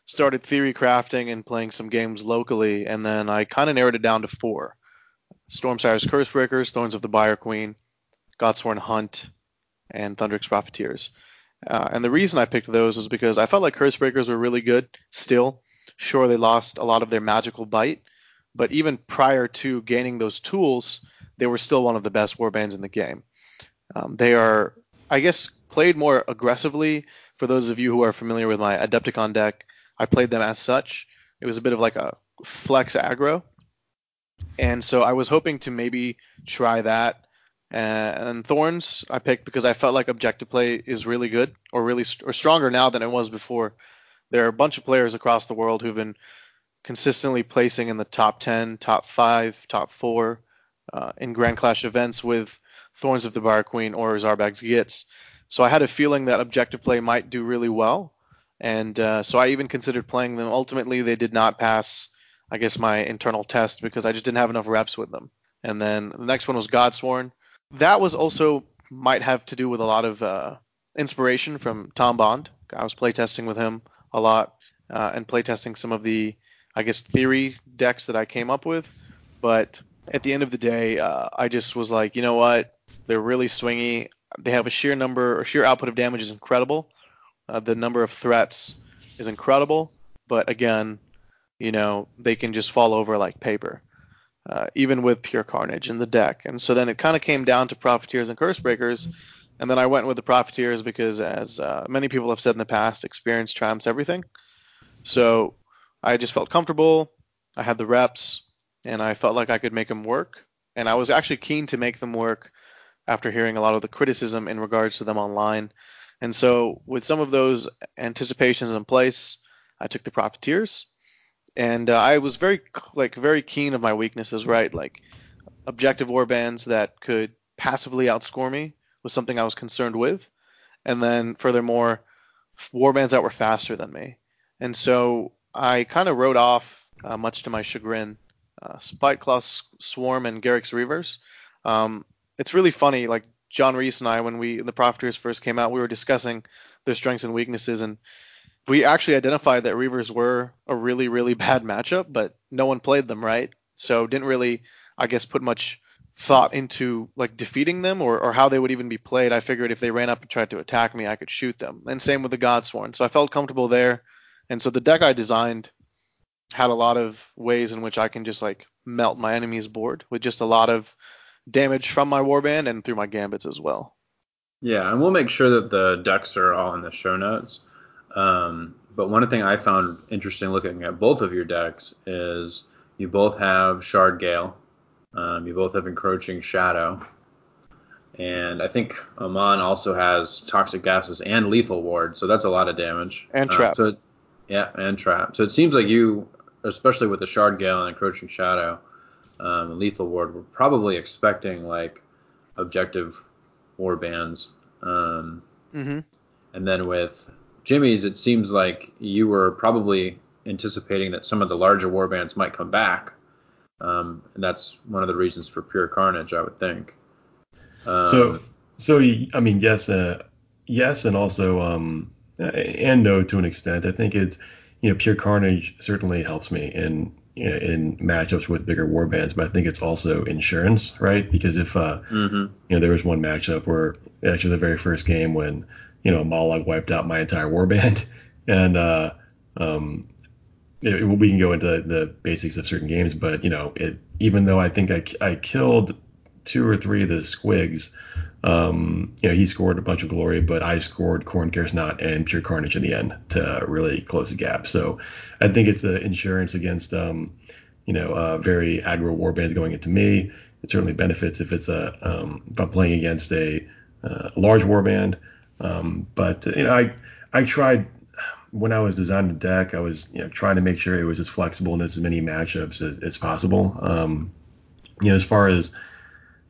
started theory crafting and playing some games locally, and then I kind of narrowed it down to four: Stormsire's Cursebreakers, Thorns of the Briar Queen, Godsworn Hunt, and Thundrik's Profiteers. Uh, and the reason I picked those is because I felt like Cursebreakers were really good still. Sure, they lost a lot of their magical bite, but even prior to gaining those tools, they were still one of the best warbands in the game. Um, they are, I guess, played more aggressively. For those of you who are familiar with my Adepticon deck, I played them as such. It was a bit of like a flex aggro. And so I was hoping to maybe try that. And Thorns I picked because I felt like objective play is really good or really st- or stronger now than it was before. There are a bunch of players across the world who've been consistently placing in the top 10, top 5, top 4 uh, in Grand Clash events with Thorns of the Briar Queen or Zarbag's Gitz. So I had a feeling that objective play might do really well. And uh, so I even considered playing them. Ultimately, they did not pass, I guess, my internal test because I just didn't have enough reps with them. And then the next one was Godsworn. That was also might have to do with a lot of uh, inspiration from Tom Bond. I was playtesting with him a lot uh, and playtesting some of the, I guess, theory decks that I came up with. But at the end of the day, uh, I just was like, you know what? They're really swingy. They have a sheer number or sheer output of damage is incredible. Uh, the number of threats is incredible, but again, you know, they can just fall over like paper, uh, even with pure carnage in the deck. And so then it kind of came down to profiteers and cursebreakers. And then I went with the profiteers because, as uh, many people have said in the past, experience triumphs everything. So I just felt comfortable. I had the reps, and I felt like I could make them work. And I was actually keen to make them work after hearing a lot of the criticism in regards to them online. And so, with some of those anticipations in place, I took the profiteers, and uh, I was very like very keen of my weaknesses. Right, like objective warbands that could passively outscore me was something I was concerned with, and then furthermore, warbands that were faster than me. And so I kind of wrote off, uh, much to my chagrin, uh, Spiteclaw Swarm and Garrek's Reavers. Um, it's really funny, like John Reese and I, when we the Profiteers first came out, we were discussing their strengths and weaknesses, and we actually identified that Reavers were a really, really bad matchup, but no one played them right. So didn't really, I guess, put much thought into like defeating them or, or how they would even be played. I figured if they ran up and tried to attack me, I could shoot them. And same with the Godsworn. So I felt comfortable there. And so the deck I designed had a lot of ways in which I can just like melt my enemy's board with just a lot of damage from my warband and through my gambits as well. Yeah, and we'll make sure that the decks are all in the show notes. Um, but one thing I found interesting looking at both of your decks is you both have Shard Gale, um, you both have Encroaching Shadow, and I think Aman also has Toxic Gases and Lethal Ward, so that's a lot of damage. And uh, Trap. Uh, so yeah, and Trap. So it seems like you, especially with the Shard Gale and Encroaching Shadow, um, Lethal Ward, were probably expecting like objective war bands. Um, mm-hmm. And then with Jimmy's, it seems like you were probably anticipating that some of the larger war bands might come back. Um, and that's one of the reasons for pure carnage, I would think. Um, so, so I mean, yes, uh, yes, and also um, and no to an extent. I think it's you know pure carnage certainly helps me in you know, in matchups with bigger war bands, but I think it's also insurance, right? Because if uh, mm-hmm. you know there was one matchup where actually the very first game when you know Mollog wiped out my entire war band, and uh, um, it, we can go into the basics of certain games, but you know it even though I think I I killed two or three of the squigs. Um, you know, he scored a bunch of glory, but I scored Khorne Cares Not and Pure Carnage in the end to really close the gap. So I think it's an insurance against, um, you know, uh, very aggro war bands going into me. It certainly benefits if it's a um, if I'm playing against a uh, large war band. Um, but you know, I I tried when I was designing the deck, I was you know trying to make sure it was as flexible and as many matchups as, as possible. Um, you know, as far as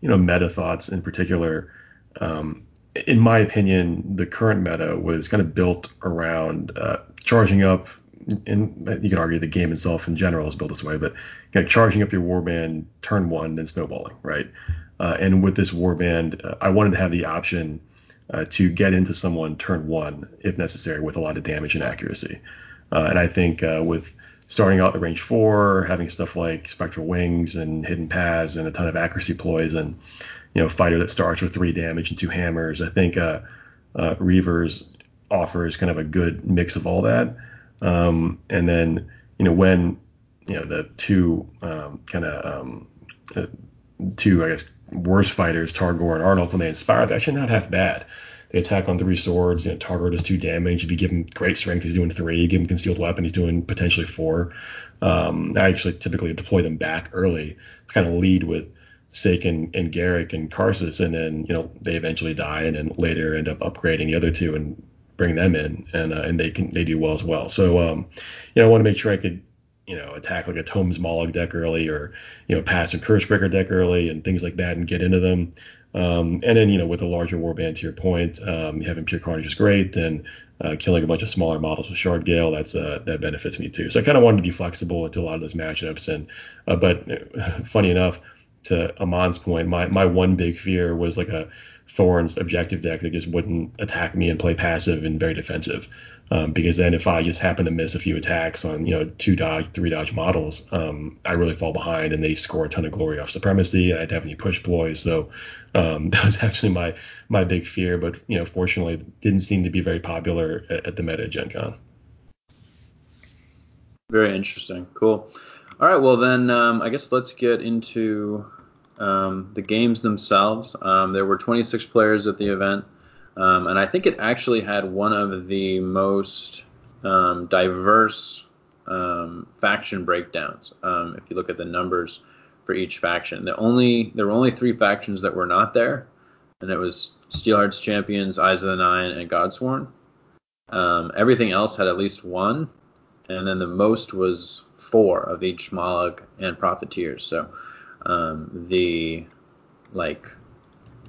you know, meta thoughts in particular. Um, in my opinion, the current meta was kind of built around uh, charging up. And you could argue the game itself in general is built this way, but you know, charging up your warband turn one, then snowballing, right? Uh, and with this warband, uh, I wanted to have the option uh, to get into someone turn one if necessary with a lot of damage and accuracy. Uh, and I think uh, with starting out the range four, having stuff like spectral wings and hidden paths and a ton of accuracy ploys and you know fighter that starts with three damage and two hammers. I think uh, uh, Reavers offers kind of a good mix of all that. Um, and then you know when you know the two um, kind of um, uh, two I guess worst fighters, Targor and Arnulf, when they inspire, they're actually not half bad. They attack on three swords. You know, Targor does two damage. If you give him great strength, he's doing three. You give him concealed weapon, he's doing potentially four. Um, I actually typically deploy them back early to kind of lead with Saek and, and Garrek and Karsq, and then you know they eventually die, and then later end up upgrading the other two and bring them in, and uh, and they can they do well as well. So um, you know I want to make sure I could you know attack like a Tomes Mollog deck early, or you know pass a Cursebreaker deck early, and things like that, and get into them. Um, and then, you know, with a larger warband, to your point, um, having pure carnage is great, and uh, killing a bunch of smaller models with shard gale, that's uh, that benefits me too. So I kind of wanted to be flexible into a lot of those matchups. And uh, but funny enough, to Aman's point, my my one big fear was like a Thorns objective deck that just wouldn't attack me and play passive and very defensive. Um, because then if I just happen to miss a few attacks on you know two dodge, three dodge models, um, I really fall behind and they score a ton of glory off supremacy. And I'd have any push ploys, so um, that was actually my my big fear. But you know, fortunately, didn't seem to be very popular at, at the meta Gen Con. Very interesting. Cool. All right. Well, then um, I guess let's get into um, the games themselves. Um, there were 26 players at the event. Um, and I think it actually had one of the most um, diverse um, faction breakdowns. Um, if you look at the numbers for each faction, the only there were only three factions that were not there, and it was Steelheart's Champions, Eyes of the Nine, and Godsworn. Um, everything else had at least one, and then the most was four of each Mollog and Profiteers. So um, the like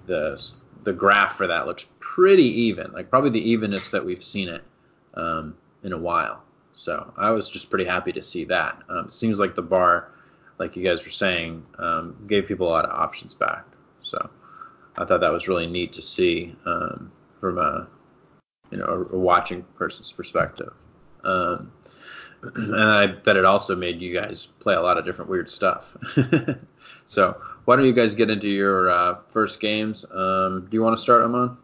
the the graph for that looks pretty even, like probably the evenest that we've seen it um, in a while. So I was just pretty happy to see that. Um, seems like the bar, like you guys were saying, um, gave people a lot of options back. So I thought that was really neat to see um, from a you know a, a watching person's perspective. Um, and I bet it also made you guys play a lot of different weird stuff. so why don't you guys get into your uh, first games? Um, do you want to start, Aman?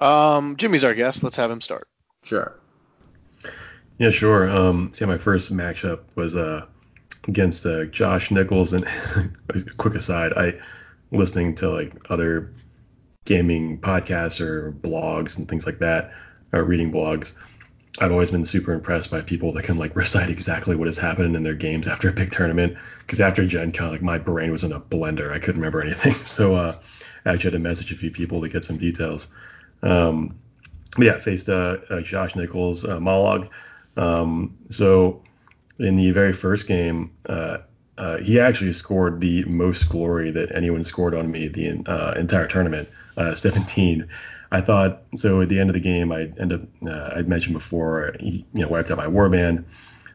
Um, Jimmy's our guest. Let's have him start. Sure. Yeah, sure. Um, see, my first matchup was uh, against uh, Josh Nichols. And quick aside, I listening to like other gaming podcasts or blogs and things like that, or reading blogs. I've always been super impressed by people that can like recite exactly what has happened in their games after a big tournament. Because after Gen Con, like my brain was in a blender. I couldn't remember anything. So uh, I actually had to message a few people to get some details. Um, but yeah, faced uh, uh, Josh Nichols, uh, Mollog. Um, so in the very first game, uh, uh, he actually scored the most glory that anyone scored on me the uh, entire tournament, uh, 17. I thought so. At the end of the game, I end up uh, I'd mentioned before, he, you know, wiped out my warband.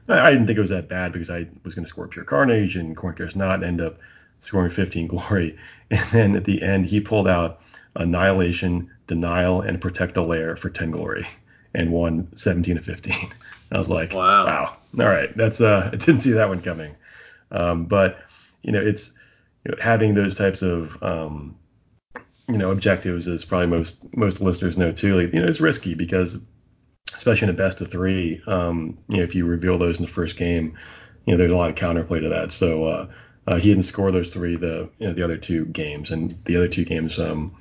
I, I didn't think it was that bad because I was going to score pure carnage and Khorne Cares Not, end up scoring 15 glory. And then at the end, he pulled out annihilation, denial, and protect the lair for 10 glory, and won 17 to 15. I was like, wow, wow. all right, that's uh, I didn't see that one coming. Um, but you know, it's you know, having those types of um, you know objectives, as probably most most listeners know too. Like, you know, it's risky because especially in a best of three, um, you know, if you reveal those in the first game, you know, there's a lot of counterplay to that. So uh, uh, he didn't score those three the you know, the other two games, and the other two games, um,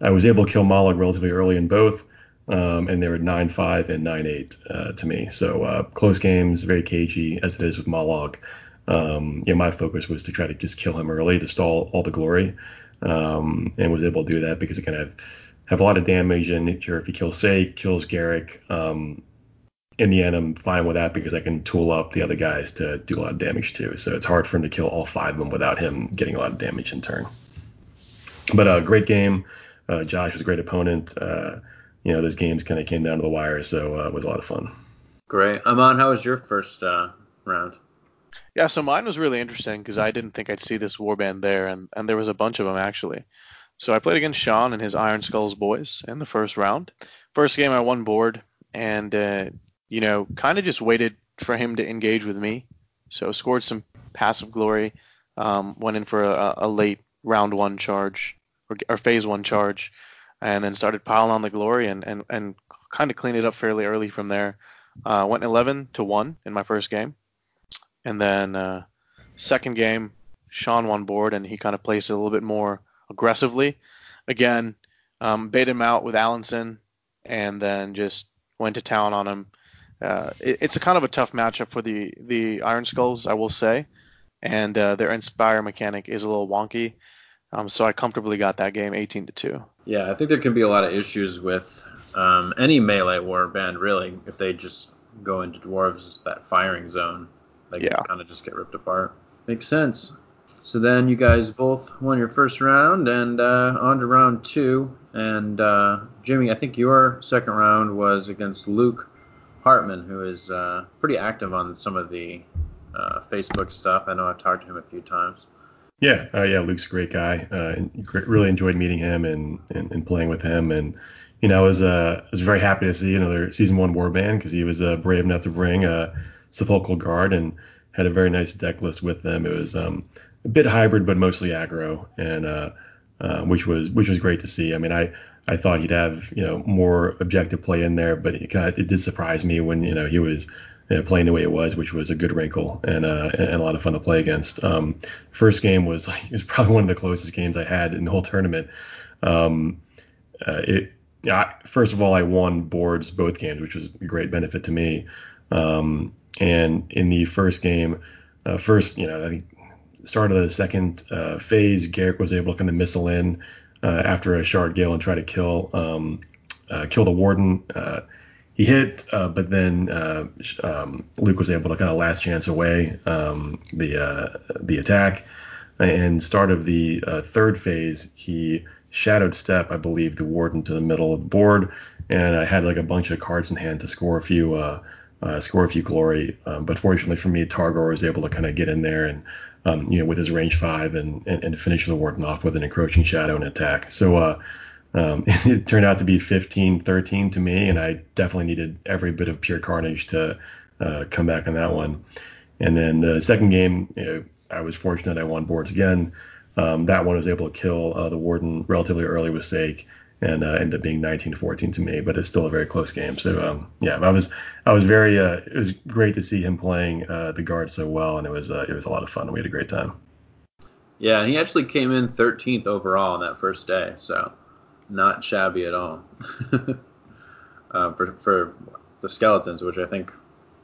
I was able to kill Mollog relatively early in both. Um, and they were 9-5 and 9-8 uh, to me. So uh, close games, very cagey as it is with Mollog um, you know, my focus was to try to just kill him early to stall all the glory, um, and was able to do that because it kind of have a lot of damage. And sure, if he kills Say, kills Garrek, um, in the end, I'm fine with that because I can tool up the other guys to do a lot of damage too. So it's hard for him to kill all five of them without him getting a lot of damage in turn. But a uh, great game. Uh, Josh was a great opponent. Uh, you know, those games kind of came down to the wire, so uh, it was a lot of fun. Great. Aman, how was your first uh, round? Yeah, so mine was really interesting because I didn't think I'd see this warband there, and, and there was a bunch of them actually. So I played against Sean and his Iron Skulls boys in the first round. First game I won board, and uh, you know, kind of just waited for him to engage with me. So scored some passive glory, um, went in for a, a, late round one charge or, or, phase one charge, and then started piling on the glory and and, and kind of cleaned it up fairly early from there. Uh, went 11 to one in my first game. And then uh, second game, Sean won board and he kind of plays it a little bit more aggressively. Again, um, bait him out with Alensen and then just went to town on him. Uh, it, it's a kind of a tough matchup for the the Iron Skulls, I will say, and uh, their Inspire mechanic is a little wonky. Um, so I comfortably got that game 18 to two. Yeah, I think there can be a lot of issues with um, any melee war band really if they just go into dwarves that firing zone. They yeah. kind of just get ripped apart. Makes sense. So then you guys both won your first round and uh, on to round two. And uh, Jimmy, I think your second round was against Luke Hartman, who is uh, pretty active on some of the uh, Facebook stuff. I know I've talked to him a few times. Yeah, uh, yeah, Luke's a great guy. Uh, really enjoyed meeting him and, and, and, playing with him. And you know, I was uh, I was very happy to see another season one warband because he was uh, brave enough to bring uh, Sepulchral Guard and had a very nice deck list with them. It was um, a bit hybrid, but mostly aggro, and uh, uh, which was which was great to see. I mean, I I thought he'd have you know more objective play in there, but it kind of it did surprise me when you know he was you know, playing the way it was, which was a good wrinkle and uh, and a lot of fun to play against. Um, first game was like, it was probably one of the closest games I had in the whole tournament. Um, uh, it first of all, I won boards both games, which was a great benefit to me. Um, and in the first game, uh, first, you know, I think start of the second uh, phase, Garrek was able to kind of missile in uh, after a shard gale and try to kill um, uh, kill the warden. Uh, he hit, uh, but then um, Luke was able to kind of last chance away um, the the attack. And start of the third phase, he shadowed step, I believe, the warden to the middle of the board, and I had like a bunch of cards in hand to score a few uh, score a few glory. Um, but fortunately for me, Targor was able to kind of get in there and, um, you know, with his range five and, and, and, finish the warden off with an encroaching shadow and attack. So, uh, Um, it turned out to be 15-13 to me, and I definitely needed every bit of pure carnage to uh, come back on that one. And then the second game, you know, I was fortunate I won boards again. Um, that one was able to kill uh, the warden relatively early with Saek and uh, ended up being 19 to 14 to me, but it's still a very close game. So um, yeah, I was I was very uh, it was great to see him playing uh, the guard so well, and it was uh, it was a lot of fun. We had a great time. Yeah, he actually came in 13th overall on that first day, so not shabby at all uh, for for the skeletons, which I think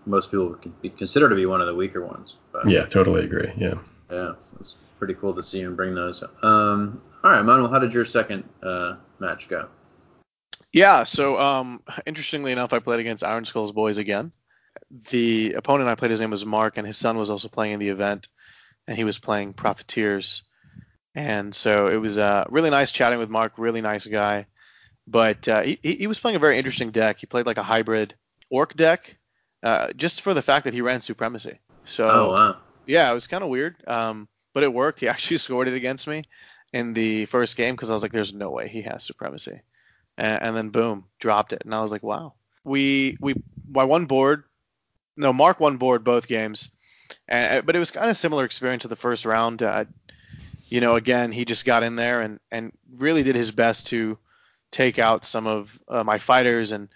most people would be considered to be one of the weaker ones. But, yeah, totally agree. Yeah. Yeah, it's pretty cool to see him bring those. Um, all right, Manuel, how did your second uh, match go? Yeah, so um, interestingly enough, I played against Iron Skulls boys again. The opponent I played, his name was Mark, and his son was also playing in the event, and he was playing Profiteers. And so it was uh, really nice chatting with Mark, really nice guy. But uh, he, he was playing a very interesting deck. He played like a hybrid orc deck, uh, just for the fact that he ran Supremacy. So oh, wow. Yeah, it was kind of weird, um, but it worked. He actually scored it against me in the first game because I was like, "There's no way he has Supremacy," and, and then boom, dropped it, and I was like, "Wow." We we I won board. No, Mark won board both games, and, but it was kind of similar experience to the first round. Uh, you know, again, he just got in there and and really did his best to take out some of uh, my fighters. And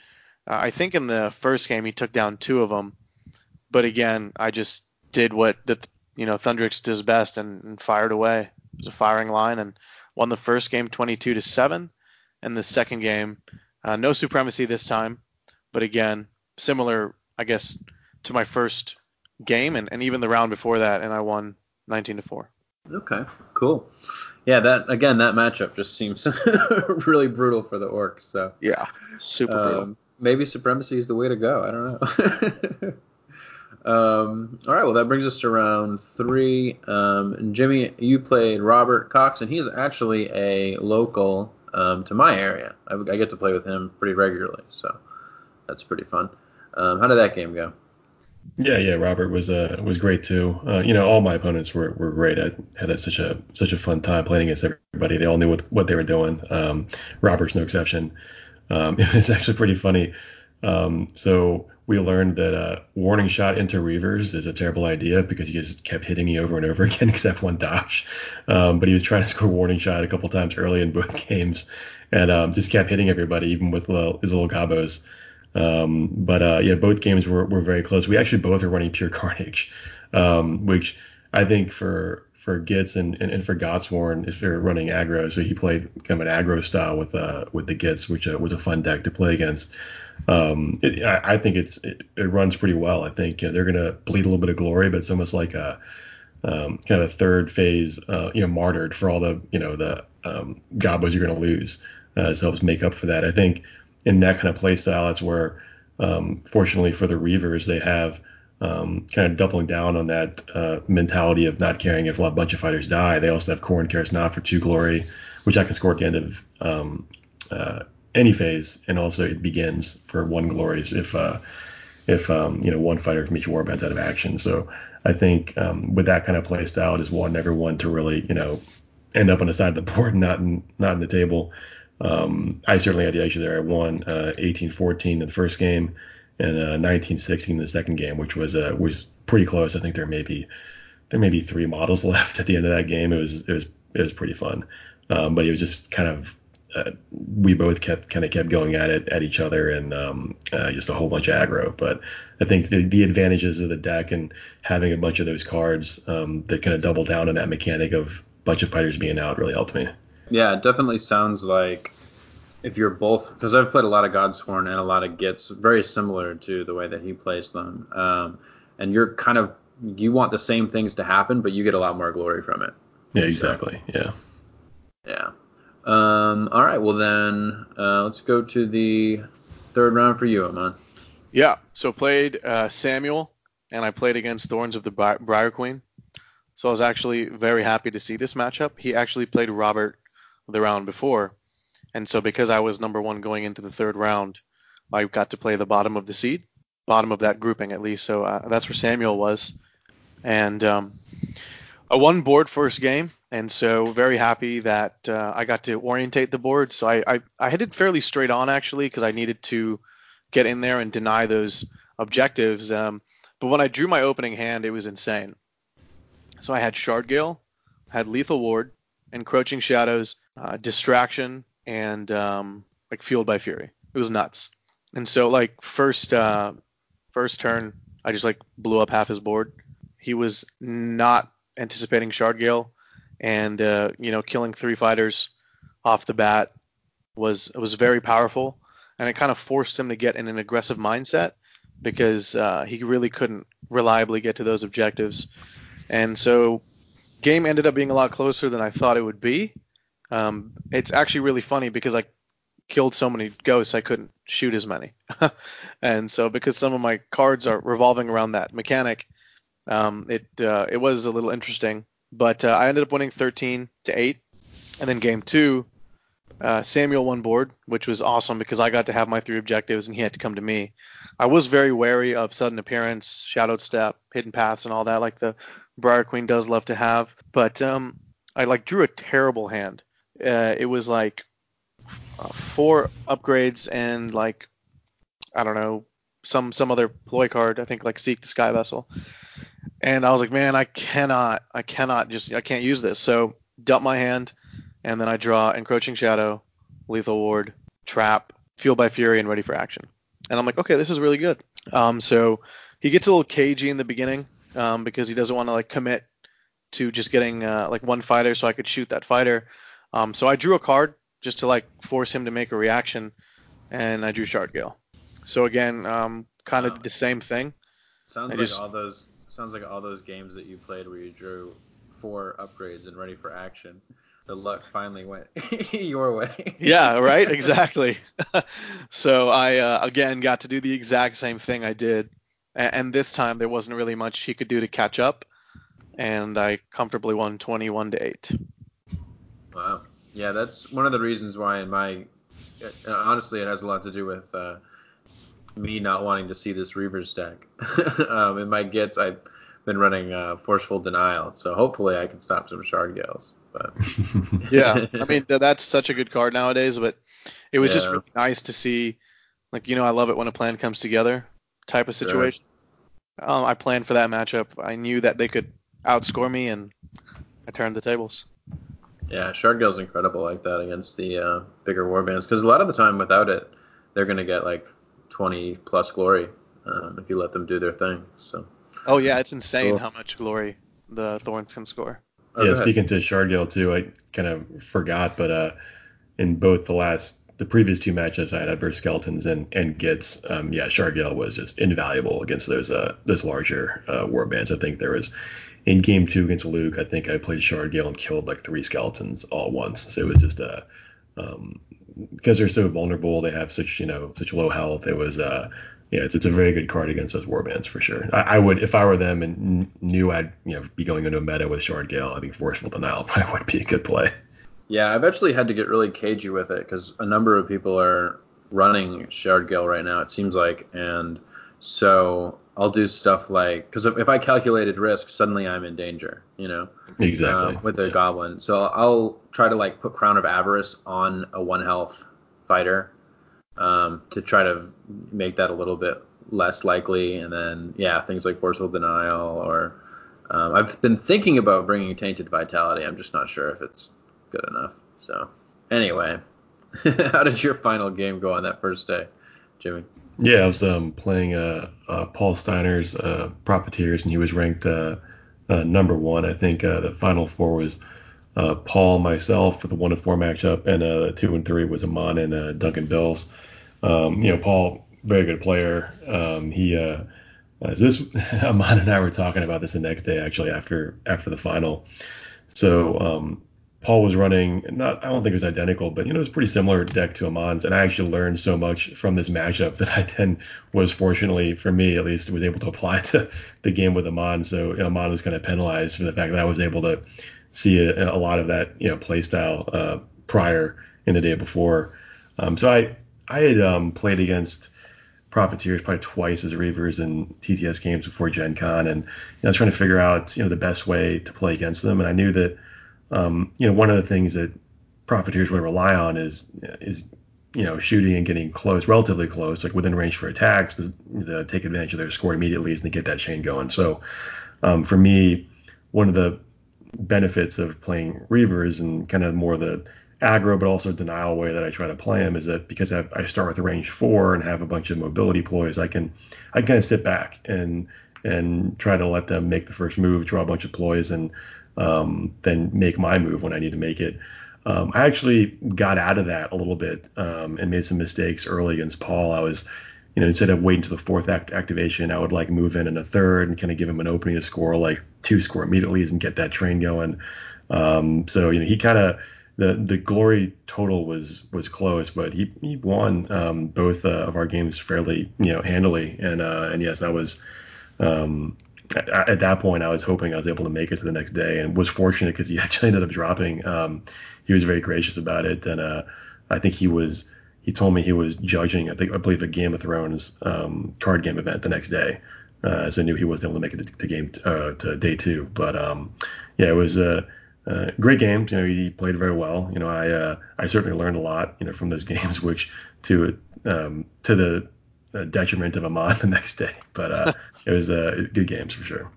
uh, I think in the first game he took down two of them. But again, I just did what the you know Thundrik's does best and, and fired away. It was a firing line and won the first game 22 to seven, and the second game uh, no supremacy this time, but again similar I guess to my first game and, and even the round before that, and I won 19 to four. Okay, cool. Yeah, that again, that matchup just seems really brutal for the orcs. So yeah, super brutal. Um, maybe supremacy is the way to go. I don't know. um, all right, well that brings us to round three. Um, Jimmy, you played Robert Cox, and he's actually a local um, to my area. I, I, get to play with him pretty regularly, so that's pretty fun. Um, how did that game go? Yeah, yeah, Robert was uh was great too. Uh, you know, all my opponents were, were great. I had a, such a such a fun time playing against everybody. They all knew what, what they were doing. Um, Robert's no exception. Um, it was actually pretty funny. So we learned that uh, warning shot into Reavers is a terrible idea because he just kept hitting me over and over again except one dodge. Um, but he was trying to score warning shot a couple times early in both games and um, just kept hitting everybody even with little, his little gobos. Um, but uh, yeah, both games were, were very close. We actually both are running pure carnage, um, which I think for for Gitz and, and, and for Godsworn, if they're running aggro, so he played kind of an aggro style with uh with the Gitz, which uh, was a fun deck to play against. Um, it, I, I, think it's it, it, runs pretty well. I think you know, they're gonna bleed a little bit of glory, but it's almost like a um, kind of a third phase, uh, you know, martyred for all the you know the um, gobos you're gonna lose. Uh, this helps make up for that. I think in that kind of play style, it's where, um, fortunately for the Reavers, they have um, kind of doubling down on that uh, mentality of not caring if a bunch of fighters die. They also have Khorne cares not for two glory, which I can score at the end of um, uh, any phase, and also it begins for one glories if uh, if um, you know one fighter from each warband's out of action. So I think um, with that kind of play style, just want everyone to really you know end up on the side of the board, not in not in the table. Um, I certainly had the edge there. I won uh, 18-14 in the first game and uh, 19-16 in the second game, which was uh, was pretty close. I think there may be there may be three models left at the end of that game. It was it was it was pretty fun, um, but it was just kind of uh, we both kept kind of kept going at it at each other and um, uh, just a whole bunch of aggro. But I think the, the advantages of the deck and having a bunch of those cards um, that kind of double down on that mechanic of a bunch of fighters being out really helped me. Yeah, it definitely sounds like if you're both, because I've played a lot of Godsworn and a lot of Gitz, very similar to the way that he plays them. Um, and you're kind of you want the same things to happen, but you get a lot more glory from it. Yeah, exactly. So, yeah. Yeah. Um, all right. Well then, uh, let's go to the third round for you, Aman. Yeah. So played uh, Samuel, and I played against Thorns of the Briar Queen. So I was actually very happy to see this matchup. He actually played Robert the round before, and so because I was number one going into the third round, I got to play the bottom of the seed, bottom of that grouping at least. So uh, that's where Samuel was, and um, I won board first game, And so very happy that uh, I got to orientate the board. So I, I, I headed fairly straight on actually because I needed to get in there and deny those objectives. Um, but when I drew my opening hand, it was insane. So I had Shardgale, had Lethal Ward, Encroaching Shadows, uh, Distraction, and um, like Fueled by Fury. It was nuts. And so like first uh, first turn, I just like blew up half his board. He was not anticipating Shardgale and uh, you know killing three fighters off the bat was was very powerful, and it kind of forced him to get in an aggressive mindset because uh, he really couldn't reliably get to those objectives, and so game ended up being a lot closer than I thought it would be. Um, it's actually really funny because I killed so many ghosts I couldn't shoot as many, and so because some of my cards are revolving around that mechanic, um, it uh, it was a little interesting. But uh, I ended up winning 13 to 8. And then game two, uh, Samuel won board, which was awesome because I got to have my three objectives and he had to come to me. I was very wary of sudden appearance, shadowed step, hidden paths, and all that, like the Briar Queen does love to have. But um, I like drew a terrible hand. Uh, it was like uh, four upgrades and like I don't know some some other ploy card. I think like Seek the Sky Vessel. And I was like, man, I cannot, I cannot just, I can't use this. So dump my hand, and then I draw Encroaching Shadow, Lethal Ward, Trap, Fueled by Fury, and Ready for Action. And I'm like, okay, this is really good. Um, so he gets a little cagey in the beginning um, because he doesn't want to like commit to just getting uh, like one fighter, so I could shoot that fighter. Um, so I drew a card just to like force him to make a reaction, and I drew Shardgale. So again, um, kind of wow. the same thing. Sounds I like just, all those sounds like all those games that you played where you drew four upgrades and ready for action. The luck finally went your way. yeah, right. Exactly. so I uh, again got to do the exact same thing I did, and, and this time there wasn't really much he could do to catch up, and I comfortably won 21 to eight. Wow. Yeah, that's one of the reasons why in my honestly it has a lot to do with uh, me not wanting to see this Reavers deck. um, in my Gitz, I've been running uh, Forceful Denial, so hopefully I can stop some Shardgales. But yeah, I mean that's such a good card nowadays. But it was yeah. just really nice to see, like you know, I love it when a plan comes together type of situation. Sure. Um, I planned for that matchup. I knew that they could outscore me, and I turned the tables. Yeah, Shardgale's incredible like that against the uh, bigger warbands because a lot of the time without it, they're gonna get like 20 plus glory um, if you let them do their thing. So. Oh yeah, it's insane cool. how much glory the Thorns can score. Oh, yeah, speaking to Shardgale too, I kind of forgot, but uh, in both the last, the previous two matches I had versus Skeletons and and Gitz, um, yeah, Shardgale was just invaluable against those uh those larger uh, warbands. I think there was in game two against Luke, I think I played Shardgale and killed like three skeletons all at once. So it was just a um, because they're so vulnerable, they have such you know such low health. It was uh yeah, it's, it's a very good card against those warbands for sure. I, I, would if I were them and knew I'd you know be going into a meta with Shardgale, I think Forceful Denial probably would be a good play. Yeah, I've actually had to get really cagey with it because a number of people are running Shardgale right now. It seems like, and so I'll do stuff like because if, if, I calculated risk, suddenly I'm in danger, you know. Exactly. Um, with a yeah. goblin, so I'll try to like put Crown of Avarice on a one health fighter um, to try to make that a little bit less likely, and then yeah, things like forceful denial or um, I've been thinking about bringing tainted vitality. I'm just not sure if it's good enough. So anyway, how did your final game go on that first day, Jimmy? Yeah, I was um, playing uh, uh, Paul Steiner's uh, Profiteers, and he was ranked uh, uh, number one. I think uh, the final four was Paul, myself for the one and four matchup, and the two and three was Aman and Duncan Bills. Um, you know, Paul, very good player. Um, he is this Aman and I were talking about this the next day actually after after the final. So um, Paul was running not I don't think it was identical, but you know it was pretty similar deck to Aman's, and I actually learned so much from this matchup that I then was fortunately for me at least was able to apply to the game with Aman. So you know, Aman was kind of penalized for the fact that I was able to see a, a lot of that you know play style uh, prior in the day before. Um, so I I had um, played against Profiteers probably twice as Reavers in TTS games before Gen Con, and you know, I was trying to figure out you know the best way to play against them, and I knew that um, you know, one of the things that profiteers really rely on is is you know shooting and getting close, relatively close, like within range for attacks to, to take advantage of their score immediately and to get that chain going. So um, for me, one of the benefits of playing Reavers and kind of more the aggro but also denial way that I try to play them is that because I, I start with a range four and have a bunch of mobility ploys, I can I can kind of sit back and and try to let them make the first move, draw a bunch of ploys, and um, then make my move when I need to make it. Um, I actually got out of that a little bit um, and made some mistakes early against Paul. I was, you know, instead of waiting to the fourth act- activation, I would like move in in a third and kind of give him an opening to score like two score immediately and get that train going. Um, so you know, he kind of the the glory total was was close, but he he won um, both uh, of our games fairly you know handily, and uh, and yes, that was um, at, at, that point, I was hoping I was able to make it to the next day, and was fortunate because he actually ended up dropping. Um, he was very gracious about it, and uh, I think he was. He told me he was judging. I think I believe a Game of Thrones um, card game event the next day, uh, as I knew he wasn't able to make it to, to game uh, to day two. But um, yeah, it was a, great game. You know, he played very well. You know, I uh, I certainly learned a lot. You know, from those games, which to um, to the detriment of Aman the next day. But uh, it was uh, good games for sure.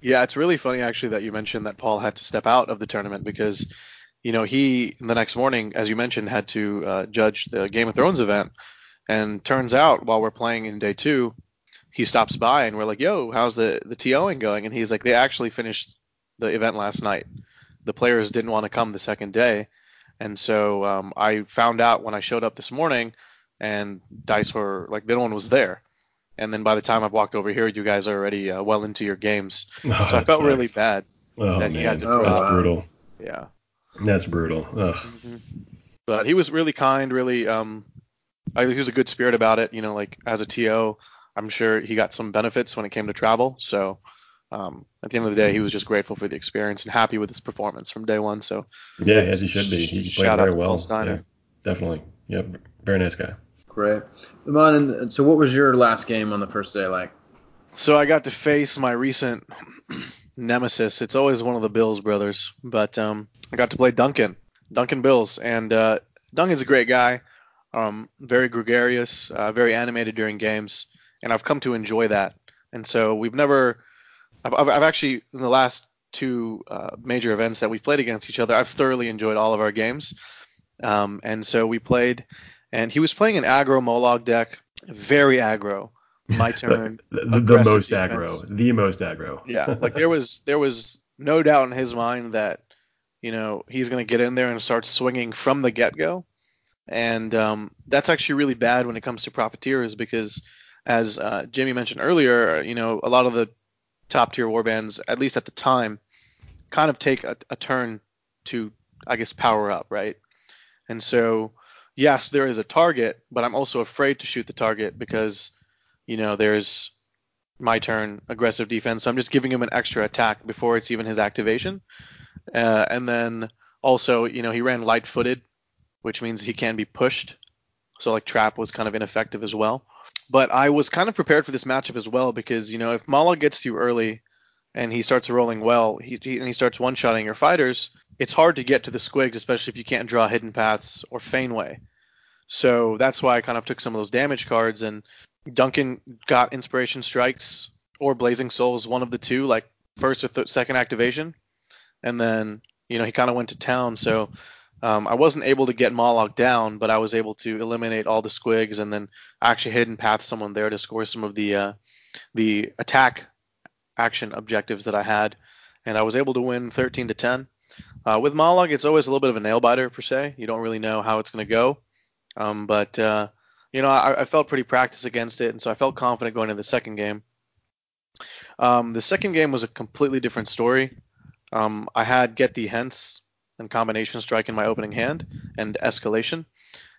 Yeah, it's really funny actually that you mentioned that Paul had to step out of the tournament because, you know, he the next morning, as you mentioned, had to uh, judge the Game of Thrones event, and turns out while we're playing in day two, he stops by and we're like, "Yo, how's the the TOing going?" And he's like, "They actually finished the event last night. The players didn't want to come the second day." And so um, I found out when I showed up this morning, and dice were like no one was there and then by the time I've walked over here, you guys are already uh, well into your games. Oh, so I felt sucks. really bad oh, that man. he had to. Oh, that's brutal. Yeah. That's brutal. Mm-hmm. But he was really kind, really. Um, I, he was a good spirit about it. You know, like as a TO, I'm sure he got some benefits when it came to travel. So um, at the end of the day, he was just grateful for the experience and happy with his performance from day one. So yeah, as he should be. He played very well. Yeah, definitely. Yep. Very nice guy. Great. Aman, so what was your last game on the first day like? So I got to face my recent nemesis. It's always one of the Bills brothers, but um, I got to play Duncan, Duncan Bills, and uh, Duncan's a great guy, um, very gregarious, uh, very animated during games, and I've come to enjoy that. And so we've never, I've, I've actually in the last two uh, major events that we've played against each other, I've thoroughly enjoyed all of our games. Um, and so we played and he was playing an aggro Mollog deck, very aggro. My turn. the, the, the most defense. aggro, the most aggro. yeah, like there was there was no doubt in his mind that you know he's going to get in there and start swinging from the get go, and um, that's actually really bad when it comes to profiteers because, as uh, Jimmy mentioned earlier, you know a lot of the top tier warbands, at least at the time, kind of take a, a turn to I guess power up, right? And so yes, there is a target, but I'm also afraid to shoot the target because, you know, there's my turn, aggressive defense. So I'm just giving him an extra attack before it's even his activation. Uh, and then also, you know, he ran light footed, which means he can be pushed. So like trap was kind of ineffective as well. But I was kind of prepared for this matchup as well because, you know, if Mollog gets to you early and he starts rolling well, he, he and he starts one shotting your fighters, it's hard to get to the squigs, especially if you can't draw hidden paths or Faneway. So that's why I kind of took some of those damage cards. And Duncan got inspiration strikes or blazing souls, one of the two, like first or th- second activation. And then you know he kind of went to town. So um, I wasn't able to get Mollog down, but I was able to eliminate all the squigs and then actually hidden path someone there to score some of the uh, the attack action objectives that I had, and I was able to win 13 to 10. Uh, with Mollog, it's always a little bit of a nail biter per se. You don't really know how it's going to go. Um, but uh, you know, I, I, felt pretty practiced against it, and so I felt confident going into the second game. Um, the second game was a completely different story. Um, I had Get Thee Hence and combination strike in my opening hand and escalation,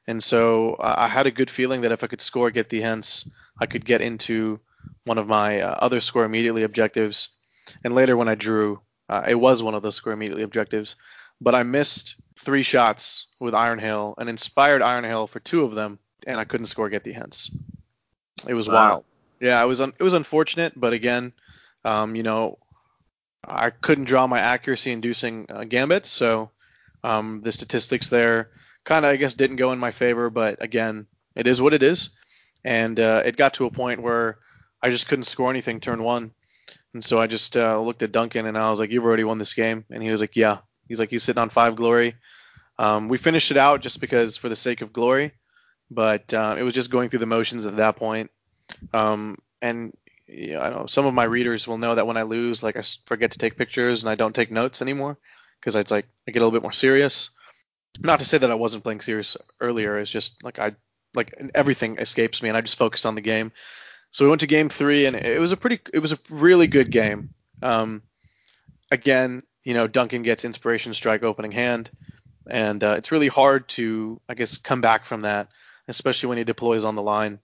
and so I had a good feeling that if I could score Get Thee Hence, I could get into one of my uh, other score immediately objectives. And later when I drew, uh, it was one of those score immediately objectives, but I missed three shots with Iron Hail and inspired Iron Hail for two of them, and I couldn't score Get Thee Hence. It was wow. wild. Yeah, it was un- it was unfortunate, but again, um, you know, I couldn't draw my accuracy inducing uh, gambits, so um, the statistics there kind of I guess didn't go in my favor. But again, it is what it is, and uh, it got to a point where I just couldn't score anything turn one, and so I just uh, looked at Duncan and I was like, "You've already won this game," and he was like, "Yeah." He's like, "He's sitting on five glory." Um, we finished it out just because for the sake of glory, but uh, it was just going through the motions at that point. Um, and yeah, I know some of my readers will know that when I lose, like I forget to take pictures and I don't take notes anymore because it's like I get a little bit more serious. Not to say that I wasn't playing serious earlier. It's just like I like everything escapes me and I just focus on the game. So we went to game three and it was a pretty, it was a really good game. Um, again, you know, Duncan gets inspiration strike opening hand and uh, it's really hard to, I guess, come back from that, especially when he deploys on the line.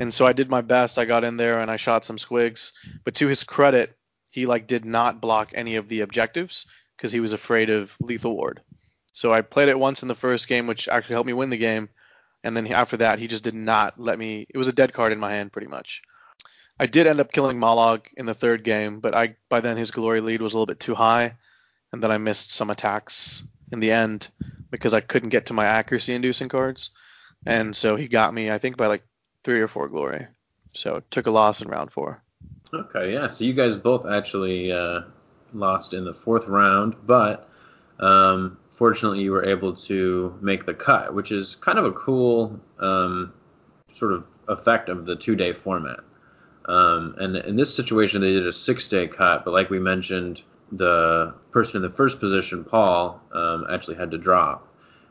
And so I did my best. I got in there and I shot some squigs, but to his credit, he like did not block any of the objectives because he was afraid of lethal ward. So I played it once in the first game, which actually helped me win the game. And then after that, he just did not let me. It was a dead card in my hand, pretty much. I did end up killing Mollog in the third game, but I by then his glory lead was a little bit too high, and then I missed some attacks in the end because I couldn't get to my accuracy inducing cards. And so he got me, I think, by like three or four glory. So took a loss in round four. Okay, yeah. So you guys both actually uh, lost in the fourth round, but um, fortunately you were able to make the cut, which is kind of a cool um, sort of effect of the two day format. Um, and in this situation, they did a six day cut, but like we mentioned, the person in the first position, Paul, um, actually had to drop,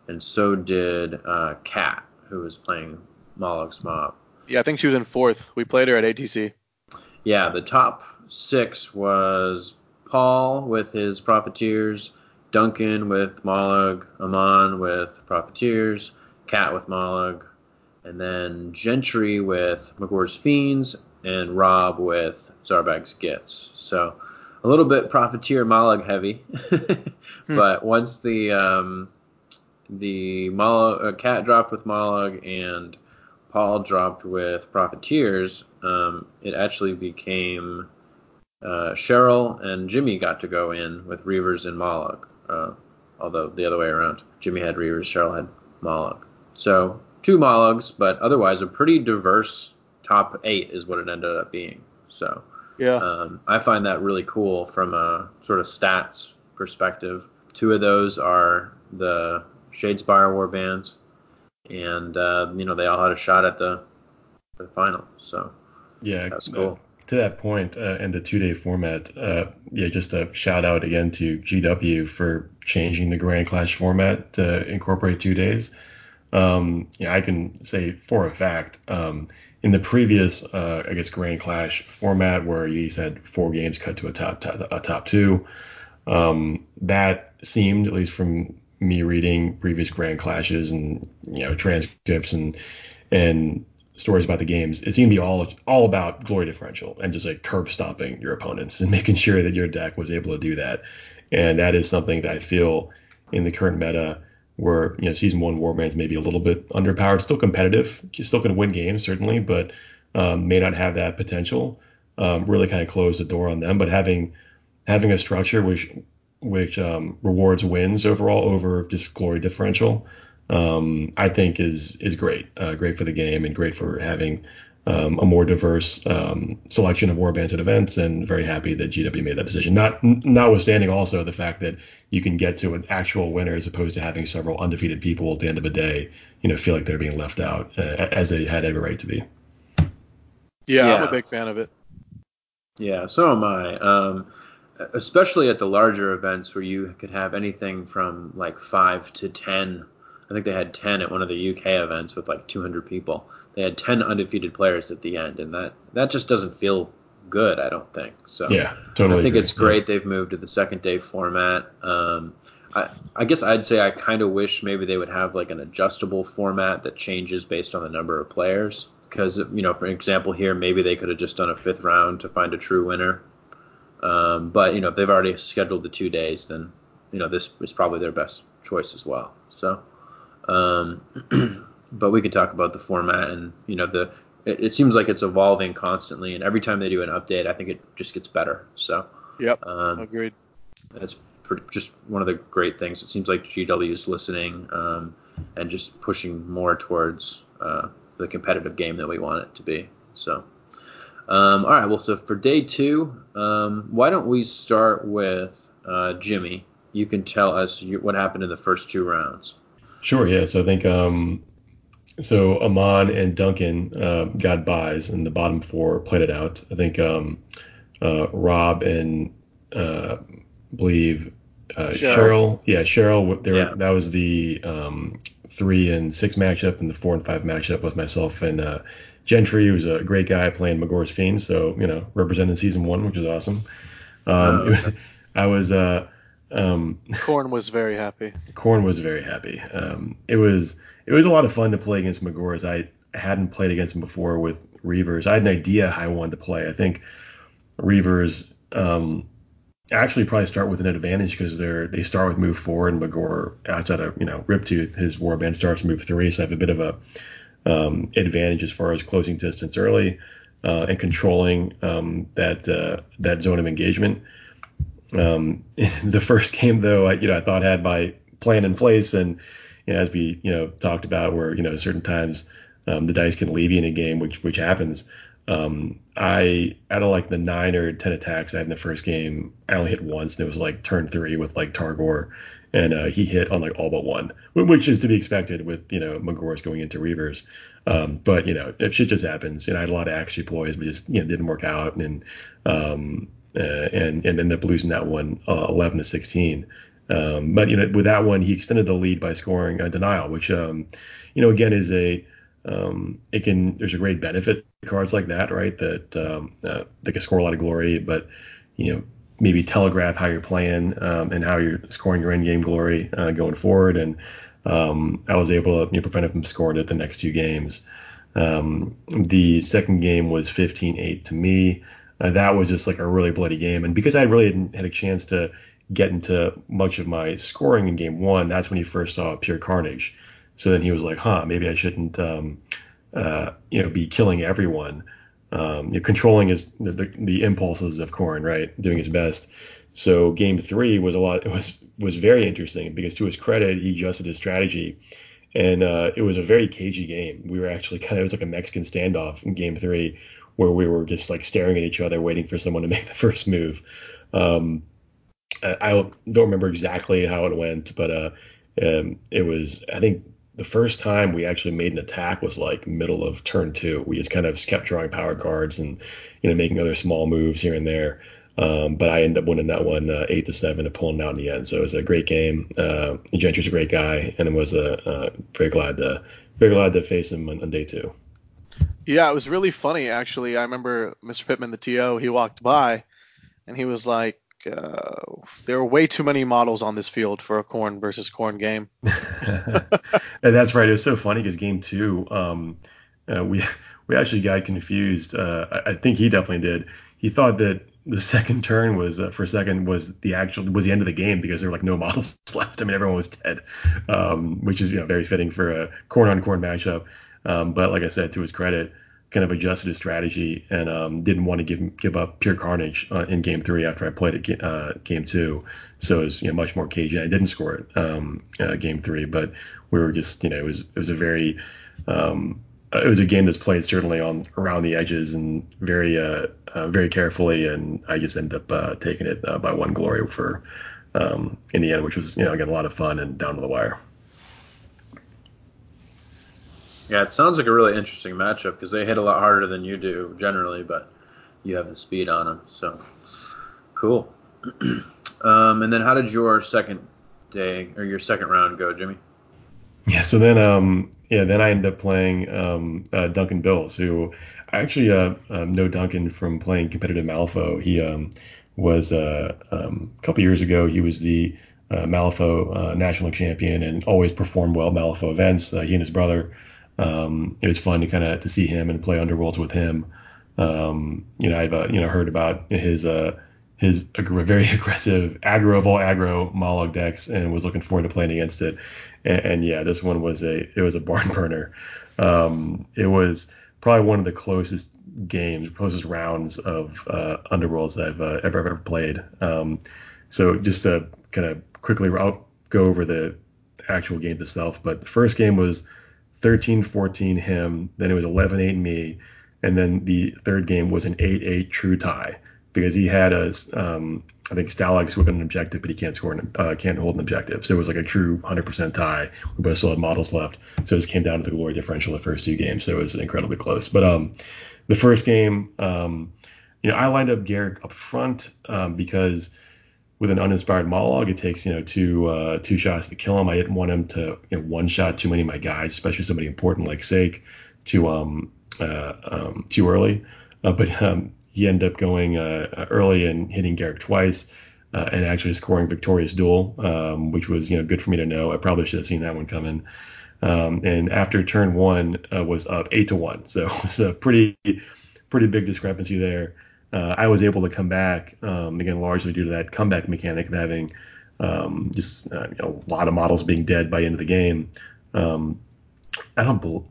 and so did uh, Kat, who was playing Mollog's Mob. Yeah, I think she was in fourth. We played her at ATC. Yeah, the top six was Paul with his Profiteers, Duncan with Mollog, Aman with Profiteers, Cat with Mollog, and then Gentry with Magore's Fiends, and Rob with Zarbag's Gitz. So a little bit profiteer Mollog heavy, hmm. but once the um, the Mollog, uh, cat dropped with Mollog and Paul dropped with profiteers, um, it actually became uh, Cheryl and Jimmy got to go in with Reavers and Mollog, uh, although the other way around. Jimmy had Reavers, Cheryl had Mollog. So two Mollogs, but otherwise a pretty diverse top eight is what it ended up being. So yeah. Um, I find that really cool from a sort of stats perspective. Two of those are the Shadespire war bands, and uh, you know they all had a shot at the the final. So yeah, that's cool. To that point, uh, in the two-day format, uh, yeah, just a shout out again to GW for changing the Grand Clash format to incorporate two days. Um, yeah, I can say for a fact, um, in the previous, uh, I guess, Grand Clash format where you had four games cut to a top, top a top two, um, that seemed, at least from me reading previous Grand Clashes and you know transcripts and and stories about the games, it's going to be all all about glory differential and just like curb stomping your opponents and making sure that your deck was able to do that. And that is something that I feel in the current meta where you know season one warbands maybe a little bit underpowered, still competitive, still can win games certainly, but um, may not have that potential. Um, really kind of close the door on them. But having having a structure which which um, rewards wins overall over just glory differential, um, I think is is great. Uh, great for the game and great for having um, a more diverse um, selection of warbands at events, and very happy that GW made that decision. Not notwithstanding also the fact that you can get to an actual winner as opposed to having several undefeated people at the end of a day, you know, feel like they're being left out uh, as they had every right to be. Yeah, yeah, I'm a big fan of it. Yeah, so am I. Um, especially at the larger events where you could have anything from like five to ten. I think they had ten at one of the UK events with like 200 people they had 10 undefeated players at the end, and that that just doesn't feel good. I don't think so. Yeah, totally. I think agree. it's great they've moved to the second day format. Um, I, I guess I'd say I kind of wish maybe they would have like an adjustable format that changes based on the number of players. Because you know, for example, here maybe they could have just done a fifth round to find a true winner. Um, but you know, if they've already scheduled the two days, then you know this is probably their best choice as well. So. Um, but we could talk about the format and you know the it, it, seems like it's evolving constantly and every time they do an update i think it just gets better so Yep. Um, agreed. That's pretty, just one of the great things. It seems like GW is listening um, and just pushing more towards uh, the competitive game that we want it to be. So. Um, all right. Well, so for day two, um, why don't we start with uh, Jimmy? You can tell us what happened in the first two rounds. Sure. Yeah. So I think um, so. Aman and Duncan uh, got buys, and the bottom four played it out. I think um, uh, Rob and uh, believe uh, Cheryl. Cheryl. Yeah, Cheryl. There, yeah. that was the um, three and six matchup, and the four and five matchup with myself and uh, Gentry, who's a great guy playing Magore's Fiends, so you know represented season one, which is awesome. Um, oh, I was uh, um, Khorne was very happy. Khorne was very happy. Um, it was it was a lot of fun to play against Magore's. I hadn't played against him before with Reavers. I had an idea how I wanted to play. I think Reavers um, actually probably start with an advantage because they're they start with move four and Magore outside of you know Riptooth his warband starts move three, so I have a bit of a um, advantage as far as closing distance early uh, and controlling um, that uh, that zone of engagement. Um, the first game though, I, you know, I thought had my plan in place, and you know, as we you know talked about, where you know certain times um, the dice can leave you in a game, which which happens. Um, I out of like the nine or ten attacks I had in the first game, I only hit once, and it was like turn three with like Targor, and uh, he hit on like all but one, which is to be expected with you know Magore's going into Reavers. Um, but you know if shit just happens, and I had a lot of action deploys, but just you know didn't work out, and um, uh, and and ended up losing that one uh, 11 to 16. Um, but you know with that one he extended the lead by scoring a denial, which um, you know again is a um, it can there's a great benefit to cards like that, right? That um, uh, they can score a lot of glory, but you know maybe telegraph how you're playing um, and how you're scoring your end game glory uh, going forward. And um, I was able to you know, prevent him from scoring it the next two games. Um, the second game was 15-8 to me. Uh, that was just like a really bloody game, and because I really hadn't had a chance to get into much of my scoring in game one, that's when he first saw pure carnage. So then he was like, huh, maybe I shouldn't, um, uh, you know, be killing everyone. Um, you know, controlling his the, the, the, impulses of Khorne, right, doing his best. So game three was a lot. It was was very interesting because to his credit, he adjusted his strategy, and uh, it was a very cagey game. We were actually kind of it was like a Mexican standoff in game three, where we were just like staring at each other, waiting for someone to make the first move. Um, I don't remember exactly how it went, but uh, um, it was I think the first time we actually made an attack was like middle of turn two. We just kind of kept drawing power cards and you know making other small moves here and there. Um, but I ended up winning that one uh, eight to seven and pulling out in the end. So it was a great game. Uh, Gentry's a great guy, and it was a uh, very glad to very glad to face him on, on day two. Yeah, it was really funny actually. I remember Mr. Pittman, the TO, he walked by, and he was like, uh, there are way too many models on this field for a Khorne versus Khorne game. and that's right. It was so funny because game two, um, uh, we we actually got confused. Uh, I, I, think he definitely did. He thought that the second turn was uh, for a second was the actual was the end of the game because there were like no models left. I mean, everyone was dead, um, which is you know very fitting for a Khorne on Khorne matchup. Um, but like I said, to his credit, kind of adjusted his strategy and um, didn't want to give give up pure carnage uh, in game three after I played it uh, game two. So it was you know, much more cagey. I didn't score it um, uh, game three, but we were just you know it was it was a very um, it was a game that's played certainly on around the edges and very uh, uh, very carefully, and I just ended up uh, taking it by one glory for um, in the end, which was you know again a lot of fun and down to the wire. Yeah, it sounds like a really interesting matchup because they hit a lot harder than you do generally, but you have the speed on them. So cool. um, and then how did your second day or your second round go, Jimmy? Yeah, so then um yeah then I ended up playing um uh, Duncan Bills, who I actually uh um, know Duncan from playing competitive Malifaux. He um was uh um, a couple years ago he was the uh, uh, national champion and always performed well Malifaux events. Uh, he and his brother um, it was fun to kind of to see him and play Underworlds with him. Um, you know, I've uh, you know heard about his uh, his very aggressive aggro of all aggro Mollog decks and was looking forward to playing against it. And, and yeah, this one was a it was a barn burner. Um, it was probably one of the closest games, closest rounds of uh, Underworlds that I've uh, ever ever played. Um, so just to kind of quickly, I'll go over the actual game itself. But the first game was 13-14 him, then it was 11-8 me, and then the third game was an 8-8 true tie because he had a um, I think Stalags with an objective, but he can't score, an, uh, can't hold an objective. So it was like a true 100% tie. We both still had models left. So it just came down to the glory differential the first two games. So it was incredibly close. But um, the first game, um, you know, I lined up Garrek up front um, because with an uninspired Mollog, it takes you know two uh, two shots to kill him. I didn't want him to you know, one shot too many of my guys, especially somebody important like Saek, too um, uh, um, too early. Uh, but um, he ended up going uh, early and hitting Garrek twice. Uh, and actually scoring victorious duel, um, which was you know good for me to know. I probably should have seen that one coming. Um, and after turn one uh, was up eight to one, so it's a pretty pretty big discrepancy there. Uh, I was able to come back um, again largely due to that comeback mechanic of having um, just uh, you know, a lot of models being dead by the end of the game. Um, I don't believe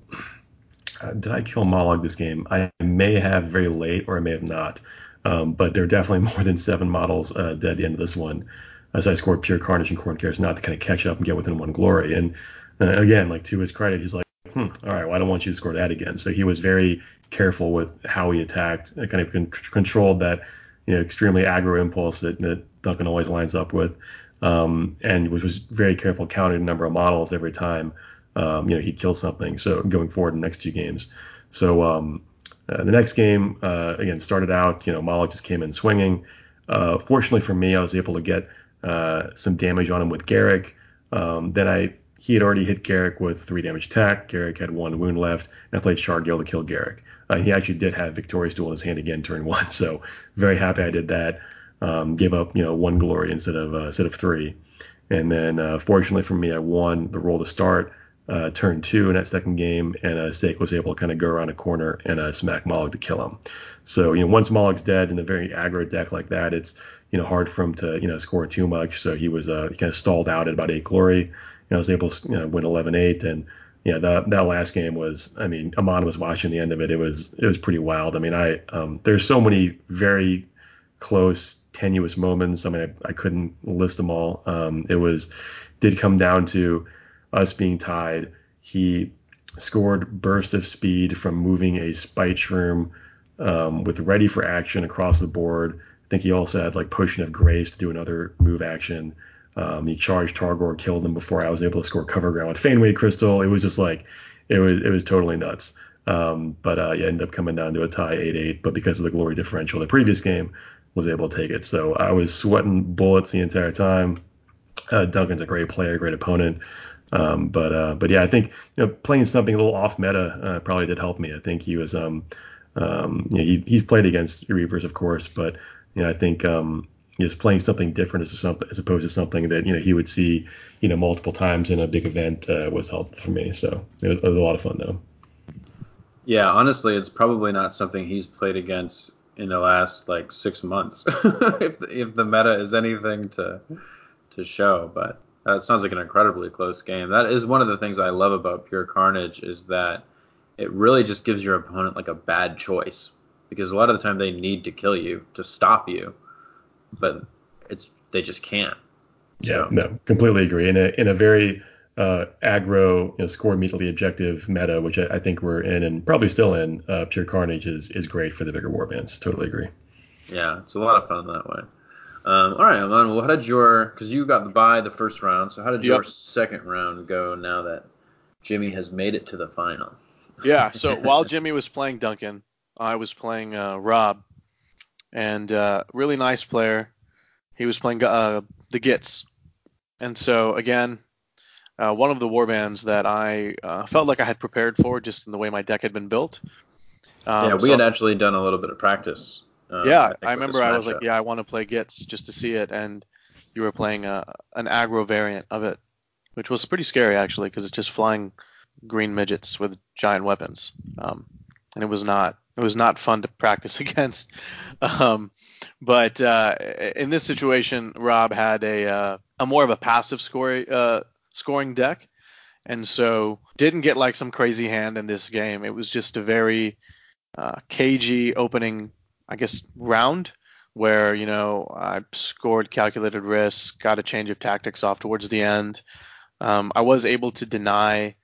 uh, did I kill Mollog this game? I may have very late, or I may have not. Um, but there are definitely more than seven models uh, dead at the end of this one. As I scored pure carnage and Khorne cares not to kind of catch up and get within one glory. And uh, again, like to his credit, he's like, hmm, all right, well, I don't want you to score that again. So he was very careful with how he attacked, uh, kind of con- controlled that you know extremely aggro impulse that, that Duncan always lines up with, um, and was, was very careful counting the number of models every time um, you know, he killed something. So going forward in the next two games. So um, uh, the next game, uh, again, started out, you know, Mollog just came in swinging. Uh, fortunately for me, I was able to get uh, some damage on him with Garrek. Um, then I he had already hit Garrek with three damage attack. Garrek had one wound left, and I played Shardgale to kill Garrek. Uh, he actually did have Victorious Duel in his hand again turn one, so very happy I did that. Um, gave up, you know, one glory instead of uh, instead of three. And then, fortunately for me, I won the roll to start uh, turn two in that second game, and uh, Saek was able to kind of go around a corner and uh, smack Mollog to kill him. So you know, once Mollog's dead in a very aggro deck like that, it's you know hard for him to you know score too much. So he was uh, kind of stalled out at about eight glory. Know, was able to you know, win 11-8, and yeah, that that last game was, I mean, Aman was watching the end of it. It was it was pretty wild. I mean, I um, there's so many very close, tenuous moments. I mean, I, I couldn't list them all. Um, it was did come down to us being tied. He scored burst of speed from moving a spite shroom um, with ready for action across the board. I think he also had like potion of grace to do another move action. Um, he charged Targor, killed him before I was able to score cover ground with Faneway Crystal. It was just like it was it was totally nuts. Um, but uh, yeah, ended up coming down to a tie 8-8. But because of the glory differential, the previous game was able to take it. So I was sweating bullets the entire time. Uh, Duncan's a great player, great opponent. Um, but uh, but yeah, I think you know, playing something a little off meta uh, probably did help me. I think he was um, um, you know, he, he's played against Reavers, of course, but you know, I think um, just playing something different as as opposed to something that you know he would see you know multiple times in a big event uh, was helpful for me. So it was, it was a lot of fun though. Yeah, honestly, it's probably not something he's played against in the last like six months, if if the meta is anything to to show. But that sounds like an incredibly close game. That is one of the things I love about Pure Carnage is that it really just gives your opponent like a bad choice because a lot of the time they need to kill you to stop you, but it's they just can't. Yeah, so. no, completely agree. In a in a very uh, aggro, you know, score immediately objective meta, which I, I, think we're in and probably still in, uh, Pure Carnage is is great for the bigger warbands. Totally agree. Yeah, it's a lot of fun that way. Um, all right, Aman. Well, how did your because you got the bye the first round, so how did your second round go now that Jimmy has made it to the final? Yeah. So while Jimmy was playing Duncan, I was playing uh, Rob, and uh, really nice player. He was playing uh, the Gitz, and so again, uh, one of the warbands that I uh, felt like I had prepared for, just in the way my deck had been built. Um, yeah, we so, had actually done a little bit of practice um, yeah, I, I remember I was like, yeah, I want to play Gitz just to see it, and you were playing a, an aggro variant of it, which was pretty scary actually because it's just flying green midgets with giant weapons, um, and it was not it was not fun to practice against. Um, but uh, in this situation, Rob had a uh, a more of a passive scoring uh, scoring deck, and so didn't get like some crazy hand in this game. It was just a very uh, cagey opening, I guess, round where you know I scored calculated risk, got a change of tactics off towards the end. Um, I was able to deny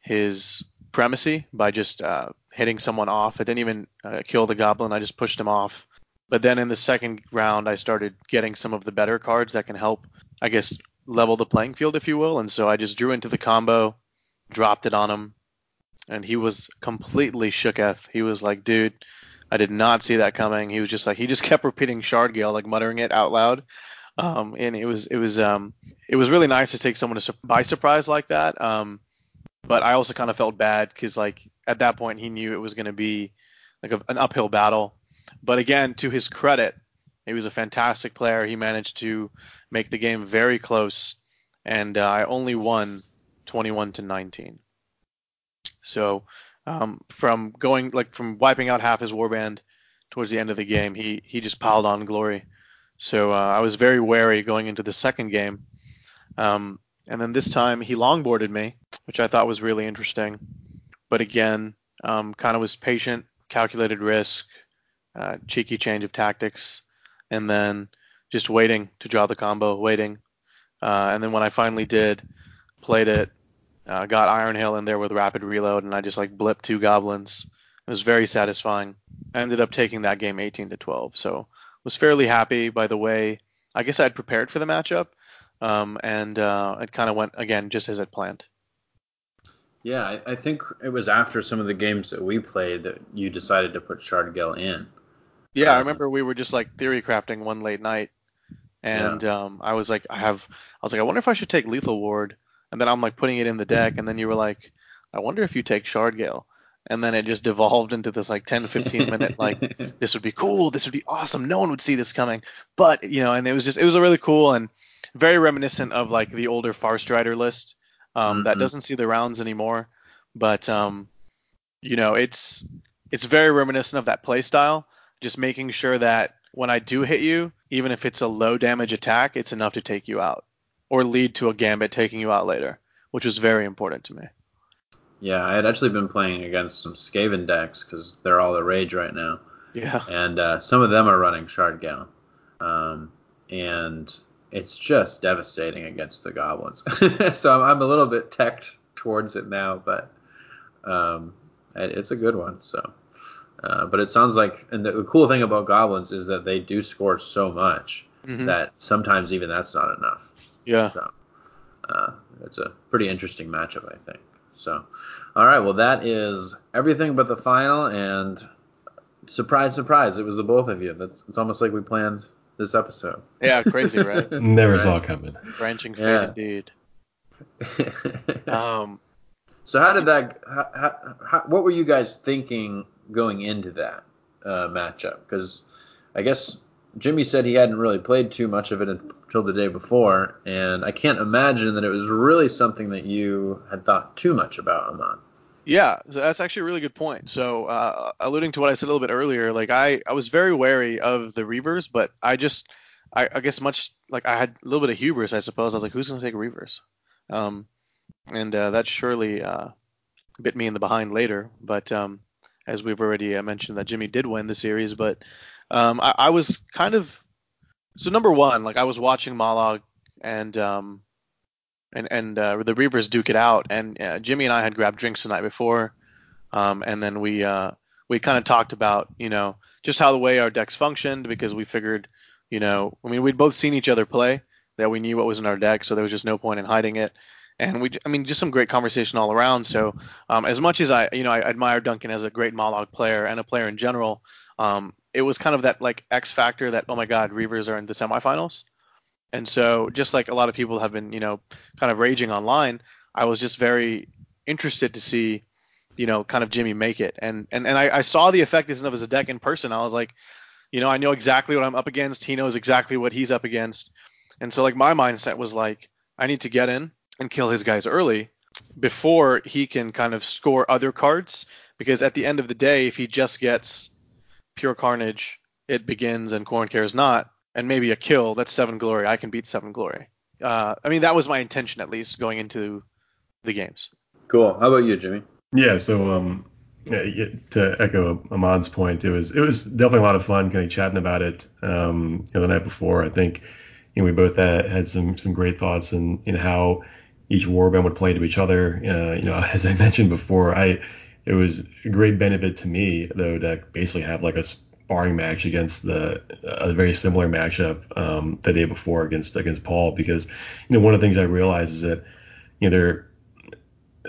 his primacy by just uh, hitting someone off. I didn't even uh, kill the goblin. I just pushed him off. But then in the second round, I started getting some of the better cards that can help, I guess, level the playing field, if you will. And so I just drew into the combo, dropped it on him, and he was completely shooketh. He was like, dude, I did not see that coming. He was just like, he just kept repeating Shardgale, like muttering it out loud. Um, and it was, it was, um, it was really nice to take someone by surprise like that. Um, but I also kind of felt bad because like at that point he knew it was going to be like a, an uphill battle. But again, to his credit, he was a fantastic player. He managed to make the game very close, and uh, I only won 21 to 19. So um, from going like from wiping out half his warband towards the end of the game, he he just piled on glory. So uh, I was very wary going into the second game. Um, and then this time he longboarded me, which I thought was really interesting. But again, um, kind of was patient, calculated risk, uh, cheeky change of tactics, and then just waiting to draw the combo, waiting. Uh, and then when I finally did, played it, uh, got Iron Hail in there with rapid reload, and I just like blipped two goblins. It was very satisfying. I ended up taking that game 18 to 12, so was fairly happy by the way. I guess I had prepared for the matchup, um, and uh, it kind of went again just as it planned. Yeah, I, I, think it was after some of the games that we played that you decided to put Shardgale in. Yeah, um, I remember we were just like theory crafting one late night, and yeah. um, I was like, I have, I was like, I wonder if I should take Lethal Ward, and then I'm like putting it in the deck, and then you were like, I wonder if you take Shardgale, and then it just devolved into this like 10 15 minute like this would be cool this would be awesome no one would see this coming but you know and it was just it was a really cool and very reminiscent of like the older Farstrider list um, mm-hmm. that doesn't see the rounds anymore. But um, you know, it's it's very reminiscent of that play style. Just making sure that when I do hit you, even if it's a low damage attack, it's enough to take you out or lead to a gambit taking you out later, which was very important to me. Yeah, I had actually been playing against some Skaven decks because they're all the rage right now. Yeah. And uh, some of them are running Shardgale. Um, and it's just devastating against the goblins. so I'm, I'm, a little bit teched towards it now, but um, it's a good one. So, uh, but it sounds like, and the cool thing about goblins is that they do score so much mm-hmm. that sometimes even that's not enough. Yeah. So uh, it's a pretty interesting matchup, I think. So, all right, well that is everything but the final, and surprise, surprise, it was the both of you. That's it's almost like we planned this episode. Yeah, crazy, right? Never right. saw it coming. Branching fate yeah. indeed. um, so how did that? How, how, how, what were you guys thinking going into that uh, matchup? Because I guess Jimmy said he hadn't really played too much of it until the day before, and I can't imagine that it was really something that you had thought too much about, Aman. Yeah, so that's actually a really good point. So, uh, alluding to what I said a little bit earlier, like I, I was very wary of the Reavers, but I just, I, I guess much like I had a little bit of hubris, I suppose. I was like, who's going to take Reavers? Um, and uh, that surely uh, bit me in the behind later. But um, as we've already uh, mentioned, that Jimmy did win the series, but um, I, I was kind of so number one, like I was watching Mollog and um, and and uh, the Reavers duke it out. And uh, Jimmy and I had grabbed drinks the night before, um, and then we uh, we kind of talked about you know just how the way our decks functioned because we figured you know I mean we'd both seen each other play that we knew what was in our deck, so there was just no point in hiding it. And we, I mean, just some great conversation all around. So, um, as much as I, you know, I admire Duncan as a great Mollog player and a player in general, um, it was kind of that like X factor that, oh my God, Reavers are in the semifinals. And so, just like a lot of people have been, you know, kind of raging online, I was just very interested to see, you know, kind of Jimmy make it. And and and I, I saw the effectiveness of his deck in person. I was like, you know, I know exactly what I'm up against. He knows exactly what he's up against. And so, like, my mindset was like, I need to get in and kill his guys early before he can kind of score other cards. Because at the end of the day, if he just gets pure carnage, it begins and Khorne cares not and maybe a kill. That's seven glory. I can beat seven glory. Uh, I mean, that was my intention at least going into the games. Cool. How about you, Jimmy? Yeah. So um, to echo Aman's point, it was it was definitely a lot of fun kind of chatting about it. Um, you know, the night before, I think you know we both had, had some some great thoughts and in, in how each warband would play to each other. Uh, you know, as I mentioned before, I it was a great benefit to me though to basically have like a sparring match against the a very similar matchup um, the day before against against Paul because you know one of the things I realized is that you know there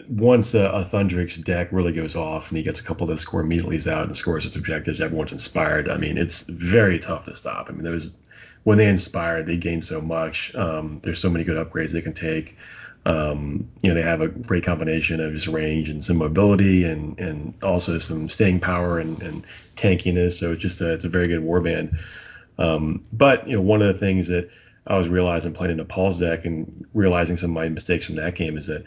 once a, a Thundrik's deck really goes off and he gets a couple that score immediately he's out and scores its objectives, everyone's inspired. I mean, it's very tough to stop. I mean, there's when they inspire, they gain so much. Um, there's so many good upgrades they can take. Um, you know, they have a great combination of just range and some mobility and and also some staying power and, and tankiness. So it's just a, it's a very good warband. Um, but you know, one of the things that I was realizing playing into Paul's deck and realizing some of my mistakes from that game is that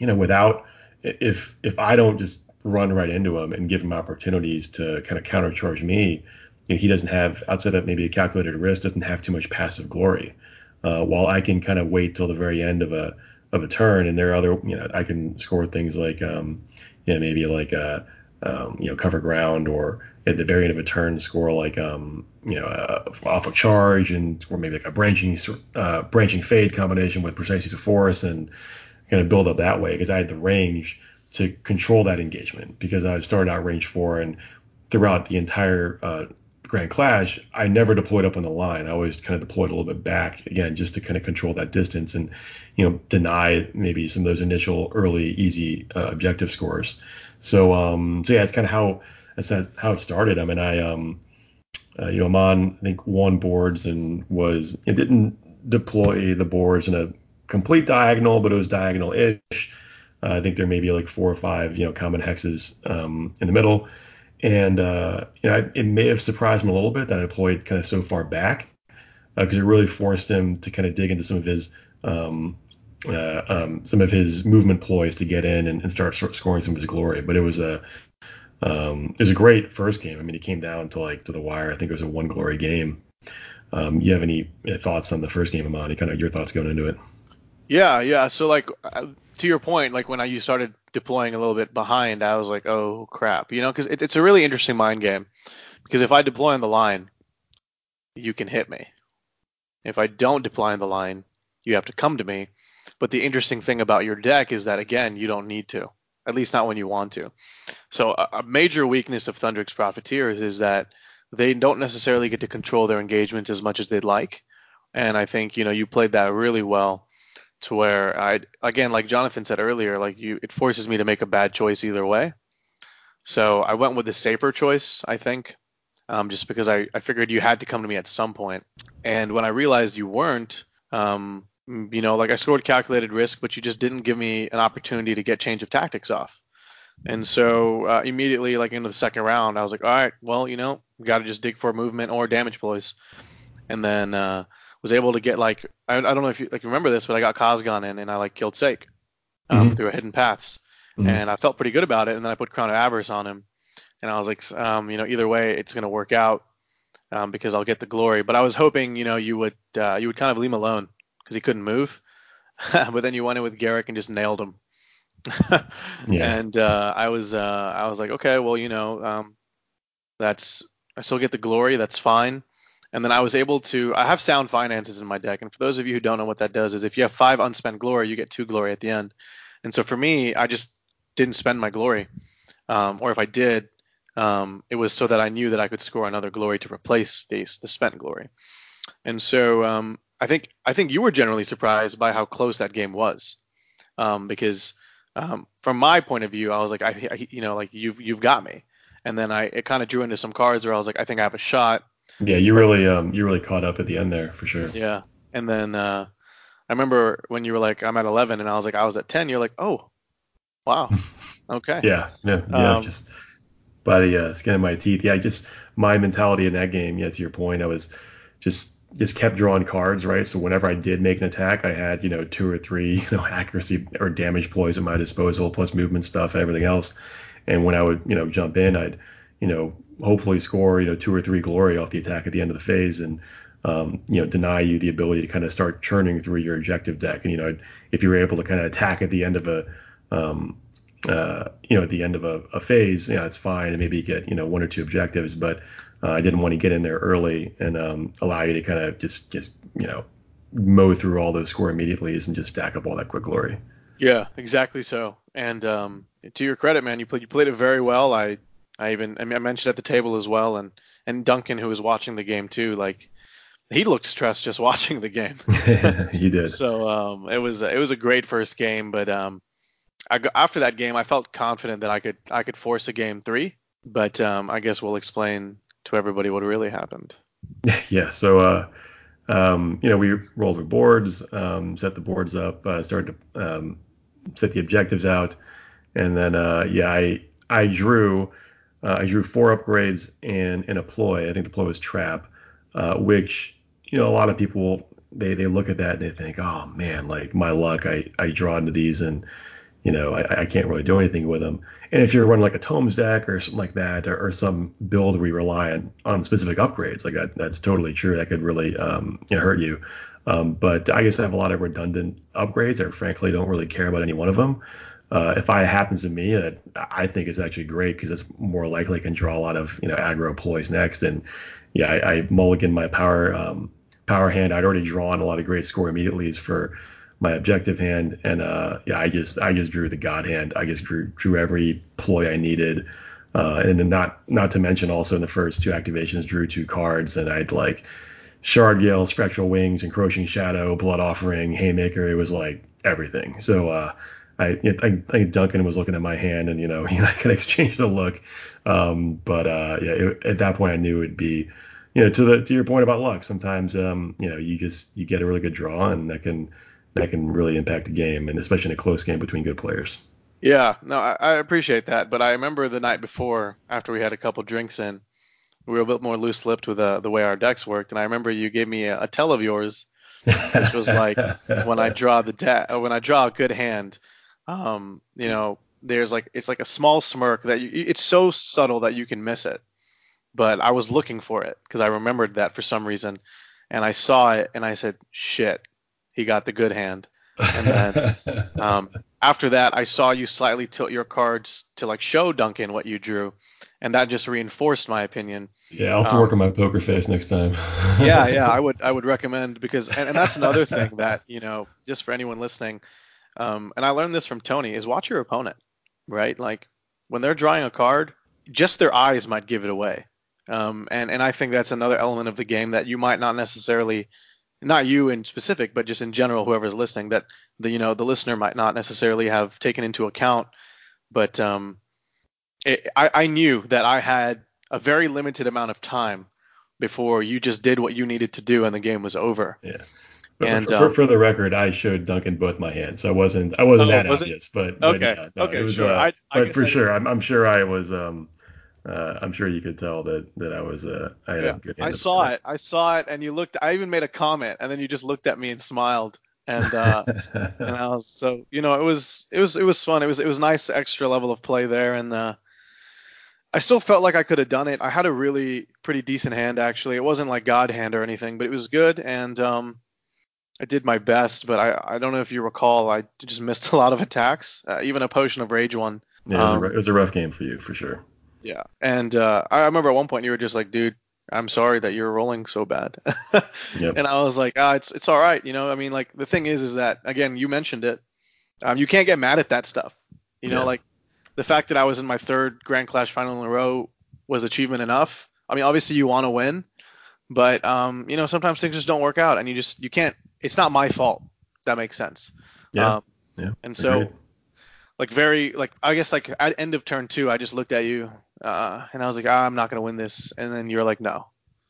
you know, without if if I don't just run right into him and give him opportunities to kind of countercharge me, you know, he doesn't have outside of maybe a calculated risk, doesn't have too much passive glory. Uh, while I can kind of wait till the very end of a of a turn, and there are other, you know, I can score things like, um, you know, maybe like a, um, you know, cover ground, or at the very end of a turn, score like, um, you know, uh, off a charge, and or maybe like a branching, uh, branching fate combination with Precise of Force, and kind of build up that way because I had the range to control that engagement because I started out range four and throughout the entire uh, Grand Clash, I never deployed up on the line. I always kind of deployed a little bit back again just to kind of control that distance and you know deny maybe some of those initial early easy uh, objective scores. So um so yeah, it's kind of how how it started. I mean I um uh, you know Aman I think won boards and was it didn't deploy the boards in a complete diagonal, but it was diagonal-ish. Uh, I think there may be like four or five, you know, common hexes um, in the middle, and uh, you know, it may have surprised him a little bit that I deployed kind of so far back because uh, it really forced him to kind of dig into some of his um, uh, um, some of his movement ploys to get in and, and, start scoring some of his glory. But it was a um, it was a great first game. I mean, it came down to like to the wire. I think it was a one glory game. Um, you have any thoughts on the first game, Amani? Kind of your thoughts going into it? Yeah, yeah. So like uh, to your point, like when I you started deploying a little bit behind, I was like, oh crap, you know, because it, it's a really interesting mind game. Because if I deploy on the line, you can hit me. If I don't deploy on the line, you have to come to me. But the interesting thing about your deck is that again, you don't need to, at least not when you want to. So a, a major weakness of Thundrik's Profiteers is that they don't necessarily get to control their engagements as much as they'd like. And I think you know you played that really well to where I again like Jonathan said earlier, like you it forces me to make a bad choice either way. So I went with the safer choice, I think, um, just because I, I figured you had to come to me at some point. And when I realized you weren't, um, you know, like I scored calculated risk, but you just didn't give me an opportunity to get change of tactics off. And so uh, immediately, like into the second round, I was like, all right, well, you know, we got to just dig for movement or damage ploys. And then uh, was able to get like I, I don't know if you like remember this, but I got Khazgan in and I like killed Saek um, mm-hmm. through hidden paths, mm-hmm. and I felt pretty good about it. And then I put Crown of Avarice on him, and I was like, um, you know, either way, it's gonna work out um, because I'll get the glory. But I was hoping, you know, you would uh, you would kind of leave him alone because he couldn't move, but then you went in with Garrek and just nailed him. yeah. And uh, I was uh, I was like, okay, well, you know, um, that's I still get the glory. That's fine. And then I was able to I have sound finances in my deck. And for those of you who don't know what that does is if you have five unspent glory, you get two glory at the end. And so for me, I just didn't spend my glory. Um, or if I did, um, it was so that I knew that I could score another glory to replace the, the spent glory. And so um, I think I think you were generally surprised by how close that game was, um, because um, from my point of view, I was like, I, I, you know, like you've you've got me. And then I it kind of drew into some cards where I was like, I think I have a shot. Yeah, you really um you really caught up at the end there for sure. Yeah, and then uh, I remember when you were like I'm at 11 and I was like I was at 10. You're like oh, wow, okay. yeah, yeah, yeah. Um, just by the uh, skin of my teeth. Yeah, just my mentality in that game. Yeah, to your point, I was just just kept drawing cards, right? So whenever I did make an attack, I had you know two or three you know accuracy or damage ploys at my disposal, plus movement stuff and everything else. And when I would you know jump in, I'd you know hopefully score you know two or three glory off the attack at the end of the phase and um, you know deny you the ability to kind of start churning through your objective deck and you know if you were able to kind of attack at the end of a um, uh, you know, at the end of a, a phase, yeah, it's fine, and maybe you get you know one or two objectives, but uh, I didn't want to get in there early and um, allow you to kind of just just you know mow through all those score immediately and just stack up all that quick glory. Yeah, exactly so. And um, to your credit, man, you played you played it very well. I I even I, mean, I mentioned at the table as well, and and Duncan who was watching the game too, like he looked stressed just watching the game. he did. So um, it was it was a great first game, but um, I, after that game, I felt confident that I could I could force a game three. But um, I guess we'll explain to everybody what really happened. Yeah. So uh, um, you know, we rolled the boards, um, set the boards up, uh, started to um, set the objectives out, and then uh, yeah, I I drew uh, I drew four upgrades and and a ploy. I think the ploy was trap, uh, which you know a lot of people they they look at that and they think, oh man, like my luck, I I draw into these and you know, I, I, can't really do anything with them. And if you're running like a Tomes deck or something like that, or, or some build where you rely on, on specific upgrades, like that, that's totally true. That could really um, you know, hurt you. Um, but I guess I have a lot of redundant upgrades, or frankly, don't really care about any one of them. Uh, if I happens to me, that I think is actually great because it's more likely I can draw a lot of you know aggro ploys next. And yeah, I, I mulligan my power um, power hand. I'd already drawn a lot of great score immediately for my objective hand, and uh, yeah, I just I just drew the god hand. I just drew drew every ploy I needed, uh, and not not to mention also in the first two activations drew two cards, and I'd like Shardgale, Spectral Wings, Encroaching Shadow, Blood Offering, Haymaker. It was like everything. So uh, I, I think Duncan was looking at my hand, and you know, he I could exchange the look. Um, but uh, yeah, it, at that point, I knew it'd be, you know, to the to your point about luck. Sometimes, um, you know, you just you get a really good draw, and that can that can really impact a game, and especially in a close game between good players. Yeah, no, I, I appreciate that, but I remember the night before, after we had a couple drinks in, we were a bit more loose-lipped with uh, the way our decks worked, and I remember you gave me a, a tell of yours, which was like when I draw the deck, when I draw a good hand, um, you know, there's like it's like a small smirk that you, it's so subtle that you can miss it, but I was looking for it because I remembered that for some reason, and I saw it and I said, shit, he got the good hand. And then um, after that, I saw you slightly tilt your cards to like show Duncan what you drew, and that just reinforced my opinion. Yeah, I'll have to um, work on my poker face next time. yeah, yeah, I would I would recommend because and, and, that's another thing that you know just for anyone listening, um, and I learned this from Tony is watch your opponent, right? Like when they're drawing a card, just their eyes might give it away. Um, and and I think that's another element of the game that you might not necessarily not you in specific, but just in general, whoever's listening, that the you know the listener might not necessarily have taken into account. But um, it, I, I knew that I had a very limited amount of time before you just did what you needed to do and the game was over. Yeah. And for, um, for, for, the record, I showed Duncan both my hands. I wasn't I wasn't oh, that was obvious, but, but okay, yeah, no, okay, was, sure. Uh, I, I but for sure, I'm, I'm sure I was um uh, I'm sure you could tell that that I was uh, I had yeah. a good. I saw it. I saw it, and you looked. I even made a comment, and then you just looked at me and smiled, and uh, and I was so you know it was it was it was fun. It was it was nice extra level of play there, and uh, I still felt like I could have done it. I had a really pretty decent hand actually. It wasn't like God hand or anything, but it was good, and um, I did my best. But I I don't know if you recall, I just missed a lot of attacks, uh, even a potion of rage one. Yeah, it was, um, a, it was a rough game for you for sure. Yeah, and uh, I remember at one point you were just like, dude, I'm sorry that you're rolling so bad. yep. And I was like, ah, it's it's all right, you know. I mean, like the thing is, is that again, you mentioned it. Um, you can't get mad at that stuff. You know, yeah. like the fact that I was in my third Grand Clash final in a row was achievement enough. I mean, obviously you want to win, but um, you know, sometimes things just don't work out, and you just you can't. It's not my fault. That makes sense. Yeah. Um, yeah. And so, Agreed. like very like I guess like at end of turn two, I just looked at you uh, and I was like, ah, I'm not gonna win this. And then you're like, no.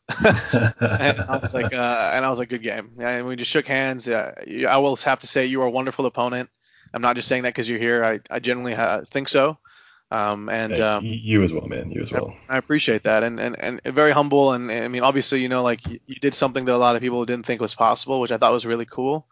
and I was like, uh, and I was like, good game. And we just shook hands. Uh, I will have to say you are a wonderful opponent. I'm not just saying that because you're here. I, I genuinely ha- think so. Um, and um, you as well, man. You as well. I, I appreciate that, and, and and very humble. And, and I mean, obviously, you know, like you, you, did something that a lot of people didn't think was possible, which I thought was really cool.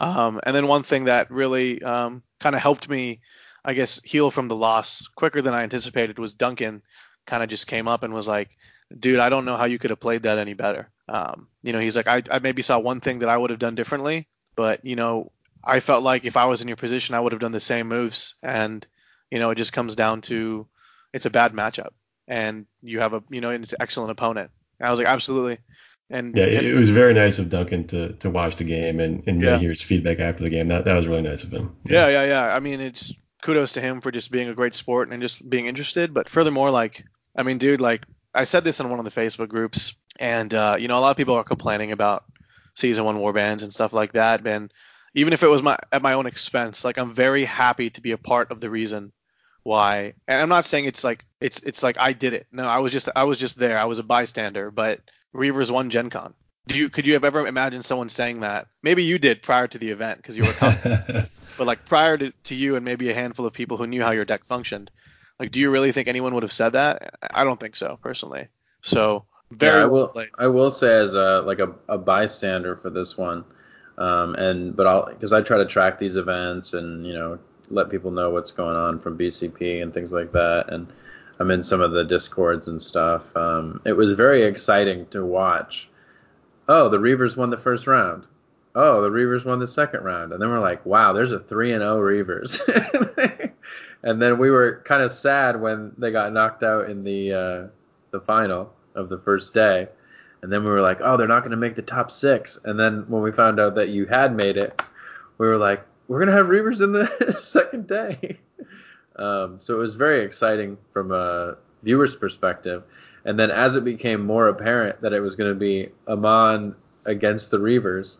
Um, and then one thing that really um, kind of helped me I guess, heal from the loss quicker than I anticipated was Duncan kind of just came up and was like, dude, I don't know how you could have played that any better. Um, you know, he's like, I, I maybe saw one thing that I would have done differently, but you know, I felt like if I was in your position, I would have done the same moves. And you know, it just comes down to it's a bad matchup, and you have a you know it's an excellent opponent. And I was like, absolutely. And yeah, and, it was very nice of Duncan to, to watch the game and, and Yeah. hear his feedback after the game. That that was really nice of him. yeah, yeah, yeah. I mean, it's kudos to him for just being a great sport and just being interested. But furthermore, like, I mean, dude, like, I said this in one of the Facebook groups, and uh, you know, a lot of people are complaining about season one warbands and stuff like that. And even if it was my at my own expense, like, I'm very happy to be a part of the reason why. And I'm not saying it's like it's it's like I did it. No, I was just I was just there. I was a bystander. But Reavers won Gen Con. Do you could you have ever imagined someone saying that? Maybe you did prior to the event because you were. a but like prior to, to you and maybe a handful of people who knew how your deck functioned, like do you really think anyone would have said that? I don't think so personally. So very yeah, I will. played. I will say as a like a, a bystander for this one, um, and but I'll because I try to track these events and you know let people know what's going on from BCP and things like that, and I'm in some of the discords and stuff. Um, it was very exciting to watch. Oh, the Reavers won the first round. Oh, the Reavers won the second round, and then we're like, wow, there's a three and zero Reavers. and then we were kind of sad when they got knocked out in the uh, the final of the first day. And then we were like, oh, they're not going to make the top six. And then when we found out that you had made it, we were like, we're to have Reavers in the second day. Um, so it was very exciting from a viewer's perspective. And then as it became more apparent that it was going to be Aman against the Reavers,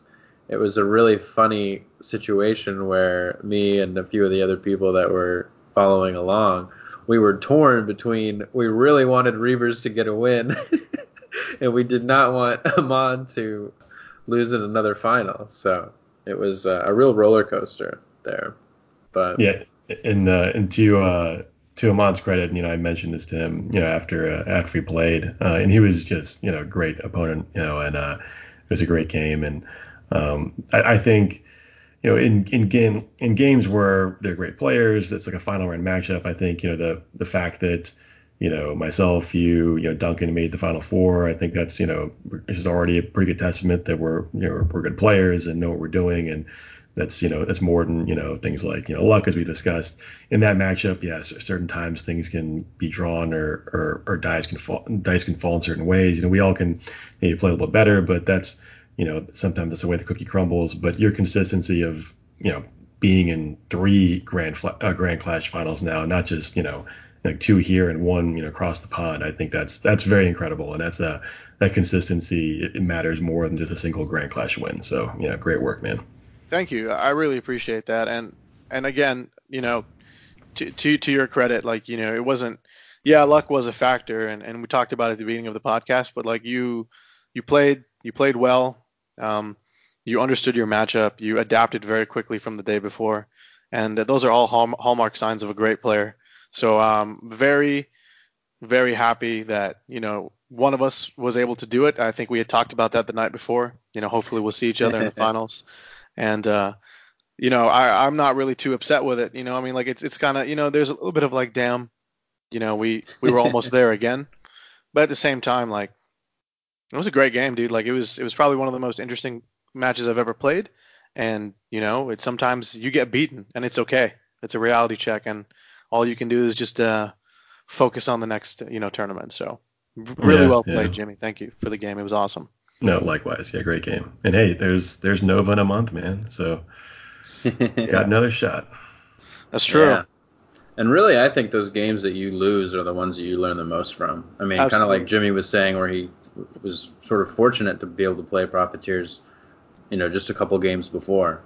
it was a really funny situation where me and a few of the other people that were following along, we were torn between we really wanted Reavers to get a win, and we did not want Aman to lose in another final. So it was uh, a real roller coaster there. But Yeah, and uh, and to uh, to Aman's credit, you know, I mentioned this to him, you know, after uh, after we played, uh, and he was just, you know, great opponent, you know, and uh, it was a great game, and um, I, I think, you know, in in game in games where they're great players, it's like a final round matchup. I think, you know, the the fact that you know, myself, you, you know, Duncan made the final four. I think that's, you know, is already a pretty good testament that we're, you know, we're good players and know what we're doing. And that's, you know, that's more than, you know, things like, you know, luck as we discussed in that matchup. Yes, certain times things can be drawn or, or, or dice can fall, dice can fall in certain ways. You know, we all can maybe play a little bit better, but that's, you know, sometimes that's the way the cookie crumbles. But your consistency of, you know, being in three grand, uh, grand clash finals now, not just, you know, like two here and one you know across the pond i think that's that's very incredible and that's a that consistency it, matters more than just a single grand clash win so yeah great work man Thank you. I really appreciate that. And and again, you know, to to to your credit, like you know, it wasn't. Yeah, luck was a factor, and and we talked about it at the beginning of the podcast. But like you, you played you played well. Um, you understood your matchup. You adapted very quickly from the day before, and those are all hallmark signs of a great player. So um, very very happy that you know one of us was able to do it. I think we had talked about that the night before. You know, hopefully we'll see each other in the finals. And uh, you know, I, I'm not really too upset with it. You know, I mean, like it's it's kind of you know, there's a little bit of like, damn, you know, we we were almost there again. But at the same time, like it was a great game, dude. Like it was it was probably one of the most interesting matches I've ever played. And you know, it sometimes you get beaten, and it's okay. It's a reality check, and all you can do is just uh, focus on the next you know tournament. So really Yeah, well played, yeah. Jimmy. Thank you for the game. It was awesome. no likewise yeah great game and hey there's there's nova in a month man so got another shot That's true. Yeah. And really, I think those games that you lose are the ones that you learn the most from. I mean, kind of like Jimmy was saying, where he was sort of fortunate to be able to play Profiteers, you know, just a couple games before,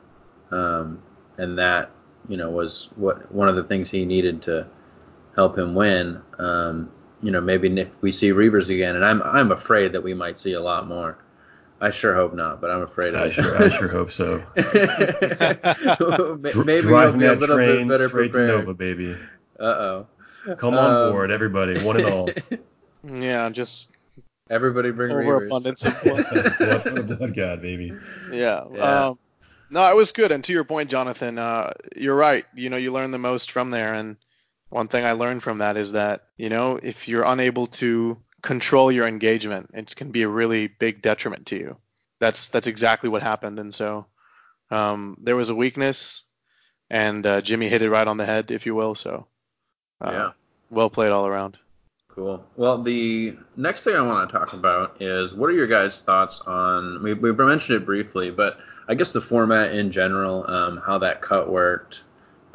um, and that, you know, was what one of the things he needed to help him win. Um, you know, maybe if we see Reavers again, and I'm I'm afraid that we might see a lot more. I sure hope not, but I'm afraid. of i sure i sure hope so Maybe Dr- you'll be a that little train bit better straight prepared. to nova baby Uh oh. come on board everybody one and all Yeah, just Everybody bring Reavers. overabundance of blood. blood for the blood god baby Yeah. Yeah. Um, no, it was good. And to your point, Jonathan, uh, you're right. You know, you learn the most from there. And one thing I learned from that is that, you know, if you're unable to control your engagement, it can be a really big detriment to you. That's that's exactly what happened. And so, Um, there was a weakness, and uh, Jimmy hit it right on the head, if you will. So, uh, yeah, well played all around. Cool. Well, the next thing I want to talk about is what are your guys' thoughts on? We, we mentioned it briefly, but I guess the format in general, um, how that cut worked,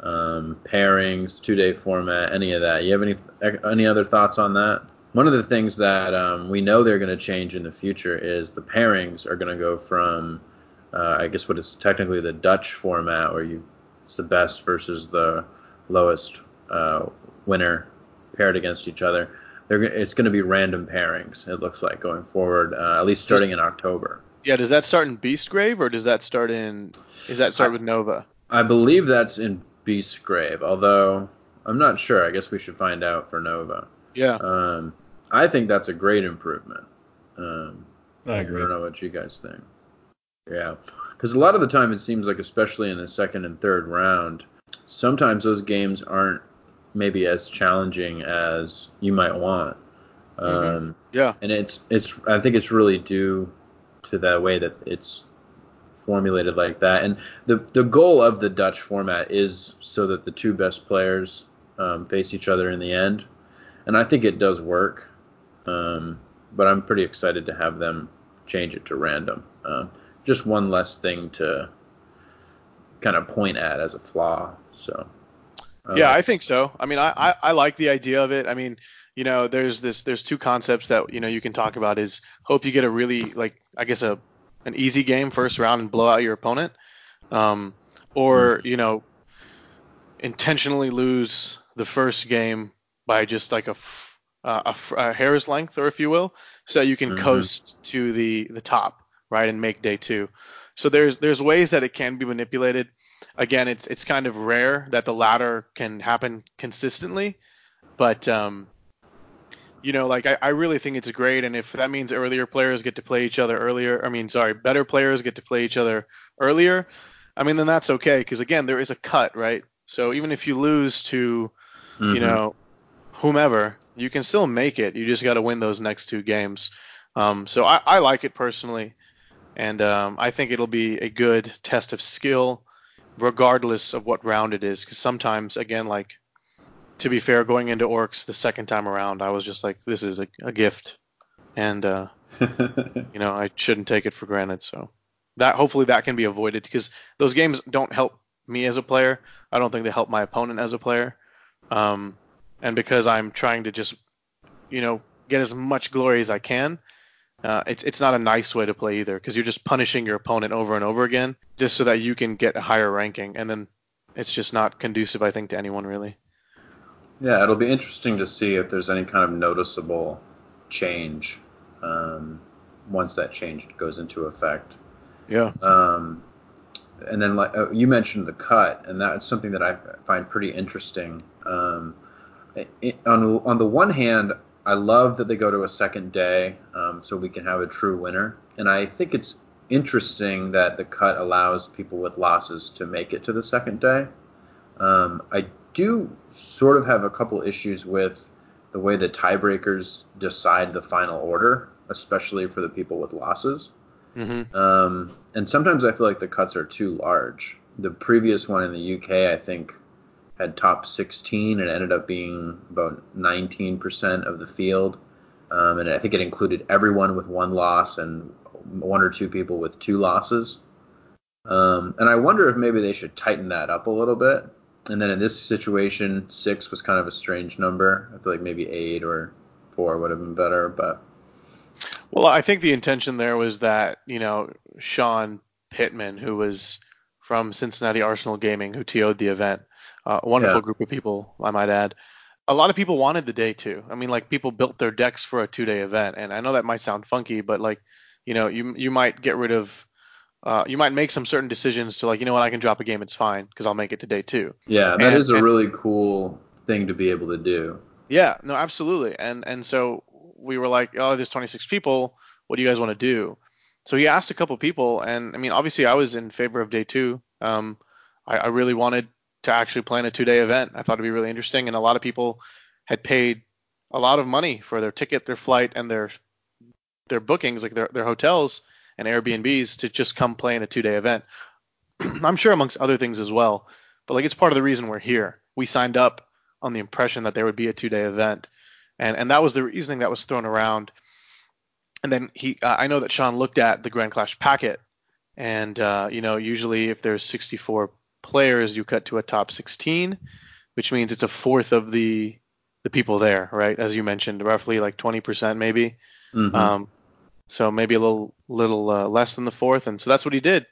um, pairings, two-day format, any of that. You have any any other thoughts on that? One of the things that um, we know they're going to change in the future is the pairings are going to go from, uh, I guess, what is technically the Dutch format, where you it's the best versus the lowest uh, winner paired against each other. They're, it's going to be random pairings. It looks like going forward, uh, at least starting in October. Yeah, does that start in Beastgrave or does that start in? Is that start I, with Nova? I believe that's in Beastgrave, although I'm not sure. I guess we should find out for Nova. Yeah. Um, I think that's a great improvement. Um, I agree. I don't know what you guys think. Yeah, because a lot of the time it seems like, especially in the second and third round, sometimes those games aren't maybe as challenging as you might want. Mm-hmm. Um, yeah. And it's it's I think it's really due to the way that it's formulated like that. And the the goal of the Dutch format is so that the two best players um, face each other in the end. And I think it does work. Um, but I'm pretty excited to have them change it to random. Um, just one less thing to kind of point at as a flaw. So. yeah, I think so. I mean, I, I, I like the idea of it. I mean, you know, there's this there's two concepts that you know you can talk about is hope you get a really like I guess a an easy game first round and blow out your opponent, um, or mm-hmm. you know, intentionally lose the first game by just like a uh, a, a, hair's length, or if you will, so you can mm-hmm. coast to the the top, right, and make day two. So there's there's ways that it can be manipulated. Again, it's it's kind of rare that the latter can happen consistently, but um, you know, like I, I really think it's great. And if that means earlier players get to play each other earlier, I mean, sorry, better players get to play each other earlier, I mean, then that's okay. Because again, there is a cut, right? So even if you lose to, mm-hmm. you know, whomever, you can still make it. You just got to win those next two games. Um, so I, I like it personally, and um, I think it'll be a good test of skill, regardless of what round it is. Because sometimes, again, like to be fair, going into orcs the second time around, I was just like, this is a, a gift, and uh, you know, I shouldn't take it for granted. So that hopefully that can be avoided because those games don't help me as a player. I don't think they help my opponent as a player. Um, and because I'm trying to just, you know, get as much glory as I can, uh, it's it's not a nice way to play either because you're just punishing your opponent over and over again just so that you can get a higher ranking, and then it's just not conducive, I think, to anyone really. Yeah, it'll be interesting to see if there's any kind of noticeable change um, once that change goes into effect. Yeah. Um, and then like uh, you mentioned the cut, and that's something that I find pretty interesting. Um, it, on on the one hand, I love that they go to a second day, um, so we can have a true winner, and I think it's interesting that the cut allows people with losses to make it to the second day. Um, I do sort of have a couple issues with the way the tiebreakers decide the final order, especially for the people with losses. Mm-hmm. Um, and sometimes I feel like the cuts are too large. The previous one in the UK, I think, had top 16 and ended up being about 19% of the field. Um, and I think it included everyone with one loss and one or two people with two losses. Um, and I wonder if maybe they should tighten that up a little bit and then in this situation, six was kind of a strange number. I feel like maybe eight or four would have been better, but. Well, I think the intention there was that you know Sean Pittman, who was from Cincinnati Arsenal Gaming, who TO'd the event, uh, a wonderful yeah. group of people, I might add. A lot of people wanted the day two. I mean, like people built their decks for a two-day event, and I know that might sound funky, but like, you know, you you might get rid of uh, you might make some certain decisions to like, you know what, I can drop a game, it's fine because I'll make it to day two. Yeah, that and, is a and, really cool thing to be able to do. Yeah, no, absolutely. And and so we were like, oh, there's 26 people. What do you guys want to do? So he asked a couple people, and I mean, obviously, I was in favor of day two. Um, I, I really wanted to actually plan a two-day event. I thought it'd be really interesting, and a lot of people had paid a lot of money for their ticket, their flight, and their their bookings, like their their hotels and Airbnbs to just come play in a two day event. I'm sure amongst other things as well. But like it's part of the reason we're here. We signed up on the impression that there would be a two day event, and and that was the reasoning that was thrown around. And then he, uh, I know that Sean looked at the Grand Clash packet, and uh, you know usually if there's 64 players, you cut to a top 16, which means it's a fourth of the the people there, right? As you mentioned, roughly like 20% maybe. Mm-hmm. Um, so maybe a little little uh, less than the fourth, and so that's what he did.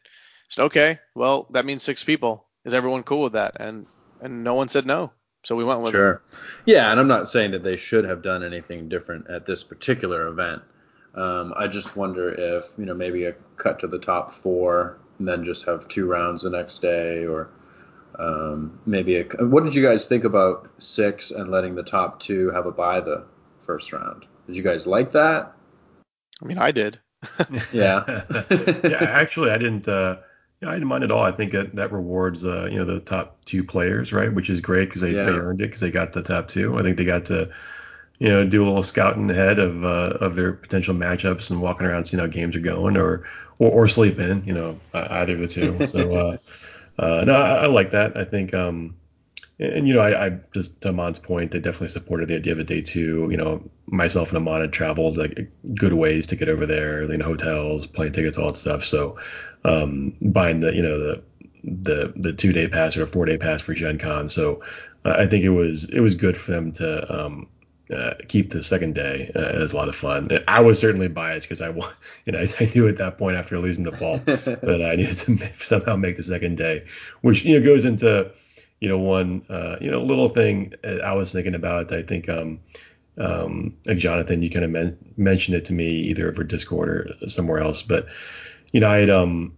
Okay, well that means six people. Is everyone cool with that? And and no one said no. So we went with sure. Yeah, and I'm not saying that they should have done anything different at this particular event. Um, I just wonder if you know maybe a cut to the top four and then just have two rounds the next day, or um, maybe a, what did you guys think about six and letting the top two have a bye the first round? Did you guys like that? I mean, I did. yeah. yeah, actually, I didn't. Uh, yeah, I didn't mind at all. I think that, that rewards, uh, you know, the top two players, right? Which is great because they, yeah. they earned it because they got the top two. I think they got to, you know, do a little scouting ahead of uh, of their potential matchups and walking around, seeing how games are going, or or, or sleep in, you know, either of the two. So, uh, uh, no, I, I, like that. I think, um, and, you know, I, I, just to Aman's point, I definitely supported the idea of a day two. You know, myself and Amon had traveled like good ways to get over there, you know, hotels, plane tickets, all that stuff. So, um, buying the, you know, the the the two day pass or a four day pass for Gen Con. So, uh, I think it was it was good for them to um, uh, keep the second day. Uh, it was a lot of fun. I was certainly biased because I, you know, I knew at that point after losing the ball that I needed to somehow make the second day, which you know goes into, you know, one uh, you know little thing I was thinking about. I think um, um, like Jonathan, you kind of men- mentioned it to me either over Discord or somewhere else, but you know, I'd um,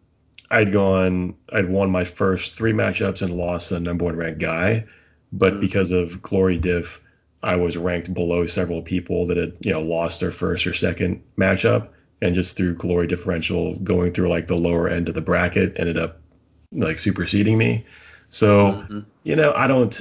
I'd gone, I'd won my first three matchups and lost a number one ranked guy, but mm-hmm. because of glory diff I was ranked below several people that had you know lost their first or second matchup, and just through glory differential going through like the lower end of the bracket ended up like superseding me. So mm-hmm. you know I don't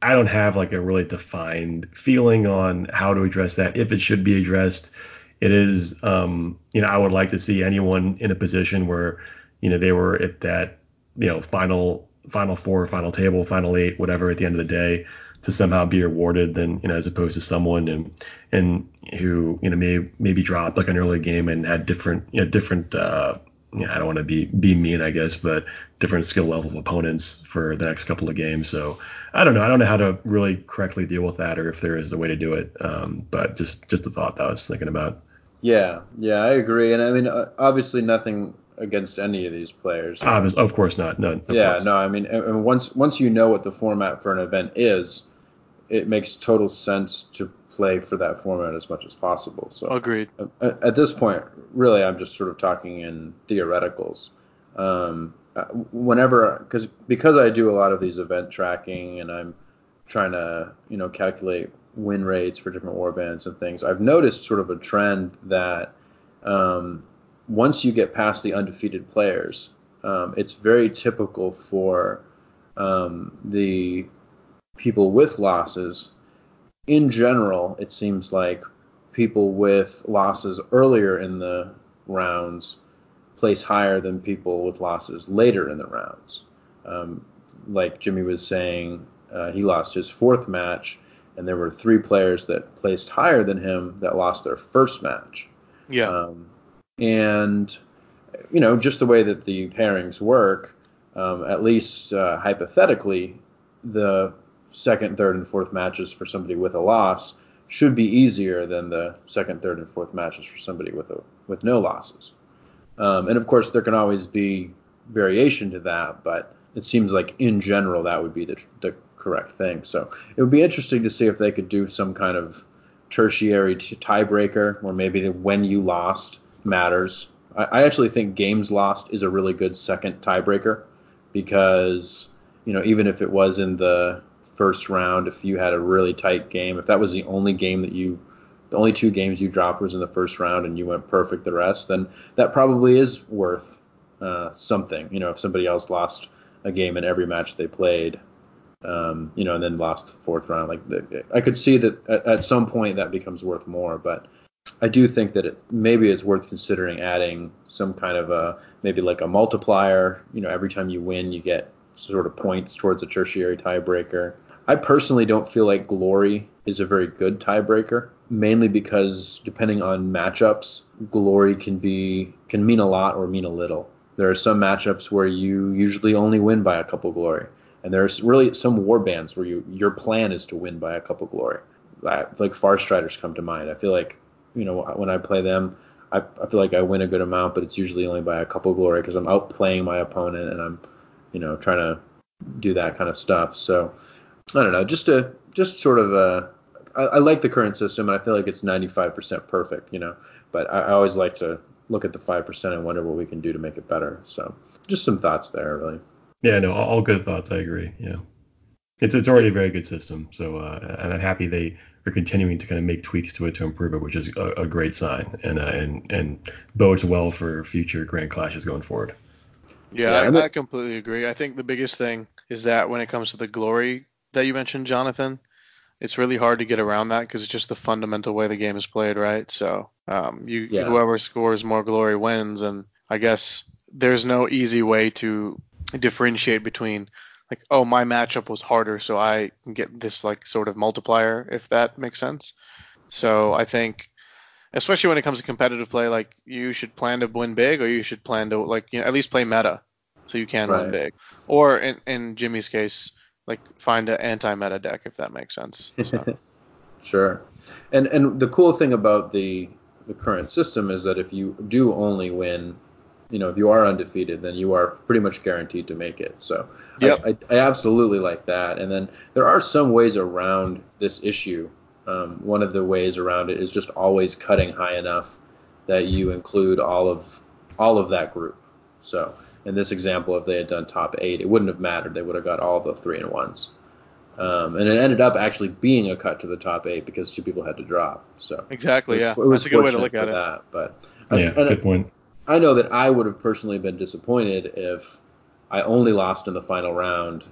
I don't have like a really defined feeling on how to address that if it should be addressed. It is um, you know I would like to see anyone in a position where you know they were at that you know final final four, final table, final eight, whatever at the end of the day to somehow be rewarded than you know as opposed to someone and and who you know may maybe dropped like an early game and had different you know different uh I don't want to be be mean I guess but different skill level opponents for the next couple of games so I don't know I don't know how to really correctly deal with that or if there is a way to do it um, but just just a thought that I was thinking about yeah yeah I agree and I mean uh, obviously nothing against any of these players. Obviously, of course not. No. yeah, course. no. I mean, and once once you know what the format for an event is, it makes total sense to play for that format as much as possible. So agreed. At, at this point, really, I'm just sort of talking in theoreticals. Um, uh, whenever, because because I do a lot of these event tracking and I'm trying to you know calculate win rates for different warbands and things, I've noticed sort of a trend that um, once you get past the undefeated players, um, it's very typical for um, the people with losses. In general, it seems like people with losses earlier in the rounds place higher than people with losses later in the rounds. Um, like Jimmy was saying, uh, he lost his fourth match, and there were three players that placed higher than him that lost their first match. Yeah. Um, and you know, just the way that the pairings work, um, at least uh, hypothetically, the second, third, and fourth matches for somebody with a loss should be easier than the second, third, and fourth matches for somebody with a with no losses. Um, and of course, there can always be variation to that, but it seems like in general that would be the, the correct thing. So it would be interesting to see if they could do some kind of tertiary t- tiebreaker, where maybe when you lost matters. I, I actually think games lost is a really good second tiebreaker because you know even if it was in the first round if you had a really tight game. If that was the only game that you, the only two games you dropped was in the first round and you went perfect the rest, then that probably is worth uh, something. You know, if somebody else lost a game in every match they played, um, you know, and then lost fourth round, like I could see that at, at some point that becomes worth more. But I do think that it, maybe it's worth considering adding some kind of a maybe like a multiplier. You know, every time you win, you get sort of points towards a tertiary tiebreaker. I personally don't feel like glory is a very good tiebreaker, mainly because depending on matchups, glory can be can mean a lot or mean a little. There are some matchups where you usually only win by a couple glory, and there's really some war bands where you your plan is to win by a couple glory. Like Farstriders come to mind. I feel like you know when I play them, I, I feel like I win a good amount, but it's usually only by a couple glory because I'm outplaying my opponent and I'm you know trying to do that kind of stuff. So I don't know, just a just sort of a I, I like the current system and I feel like it's 95% perfect, you know, but I, I always like to look at the 5% and wonder what we can do to make it better. So just some thoughts there, really. Yeah, no, all good thoughts. I agree. Yeah. It's it's already a very good system. So uh, and I'm happy they are continuing to kind of make tweaks to it to improve it, which is a, a great sign and uh, and and bodes well for future Grand Clashes going forward. Yeah, yeah I, I completely agree. I think the biggest thing is that when it comes to the glory that you mentioned, Jonathan, it's really hard to get around that because it's just the fundamental way the game is played, right? So um, you yeah. whoever scores more glory wins, and I guess there's no easy way to differentiate between like oh my matchup was harder so I can get this like sort of multiplier if that makes sense. So I think especially when it comes to competitive play like you should plan to win big or you should plan to like you know at least play meta so you can right. win big. Or in, in Jimmy's case like find an anti-meta deck if that makes sense. So. sure. And and the cool thing about the the current system is that if you do only win you know, if you are undefeated, then you are pretty much guaranteed to make it. So yep. I, I, I absolutely like that. And then there are some ways around this issue. Um, one of the ways around it is just always cutting high enough that you include all of all of that group. So in this example, if they had done top eight, it wouldn't have mattered. They would have got all the three and ones. Um, and it ended up actually being a cut to the top eight because two people had to drop. So exactly, was, yeah, it was that's a good way to look at it. That, but yeah, I, good point. I know that I would have personally been disappointed if I only lost in the final round,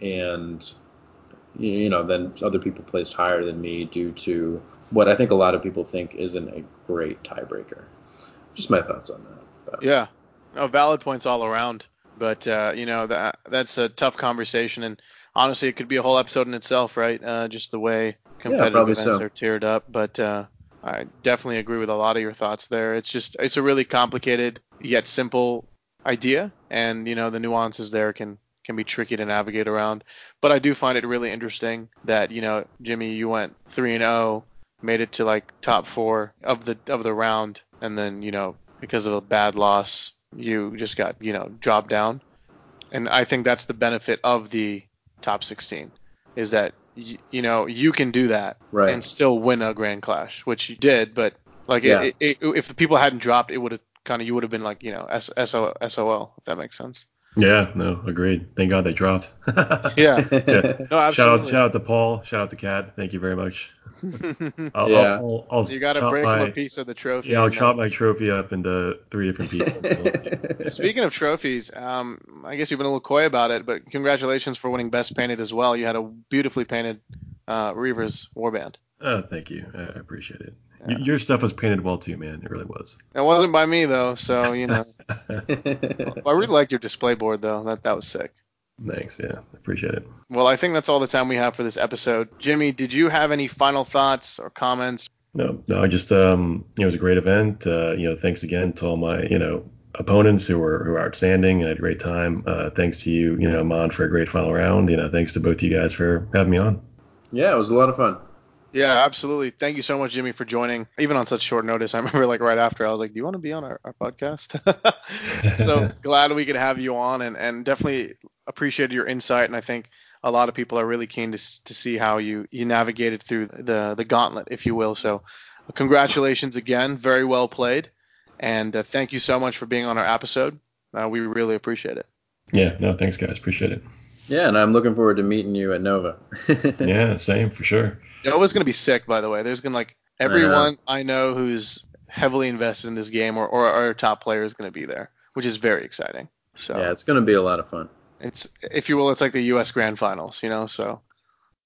and you know then other people placed higher than me due to what I think a lot of people think isn't a great tiebreaker. Just my thoughts on that. But. Yeah, no, valid points all around. But uh, you know that that's a tough conversation, and honestly, it could be a whole episode in itself, right? Uh, just the way competitive yeah, events so. are tiered up. But uh, I definitely agree with a lot of your thoughts there. It's just it's a really complicated yet simple idea, and you know the nuances there can can be tricky to navigate around. But I do find it really interesting that you know Jimmy, you went three and zero, oh, made it to like top four of the of the round, and then you know because of a bad loss, you just got you know dropped down. And I think that's the benefit of the top 16 is that y- you know you can do that right. and still win a grand clash, which you did. But like yeah. it, it, if the people hadn't dropped, it would have kind of you would have been like you know S- SOL if that makes sense. Yeah, no, agreed. Thank God they dropped. yeah. yeah. No, absolutely. Shout out, shout out to Paul. Shout out to Cat. Thank you very much. I'll, yeah. I'll, I'll, I'll you got to break my, a piece of the trophy. Yeah, I'll chop my trophy up into three different pieces. Speaking of trophies, um, I guess you've been a little coy about it, but congratulations for winning Best Painted as well. You had a beautifully painted uh, Reavers warband. Oh, thank you. I appreciate it. Yeah. Your stuff was painted well too, man. It really was. It wasn't by me though, so you know. I really liked your display board though. That that was sick. Thanks. Yeah, appreciate it. Well, I think that's all the time we have for this episode. Jimmy, did you have any final thoughts or comments? No, no. I just um, it was a great event. Uh, you know, thanks again to all my you know opponents who were who were outstanding and had a great time. Uh, thanks to you, you know, Mon, for a great final round. You know, thanks to both you guys for having me on. Yeah, it was a lot of fun. Yeah, absolutely. Thank you so much, Jimmy, for joining. Even on such short notice, I remember like right after I was like, "Do you want to be on our, our podcast?" so glad we could have you on, and and definitely appreciate your insight. And I think a lot of people are really keen to to see how you you navigated through the the gauntlet, if you will. So congratulations again, very well played, and uh, thank you so much for being on our episode. Uh, we really appreciate it. Yeah, no, thanks guys, appreciate it. Yeah, and I'm looking forward to meeting you at Nova. yeah, same for sure. Nova's gonna be sick, by the way. There's gonna like everyone I know, I know who's heavily invested in this game or, or our top player is gonna be there, which is very exciting. So yeah, it's gonna be a lot of fun. It's if you will, it's like the U.S. Grand Finals, you know. So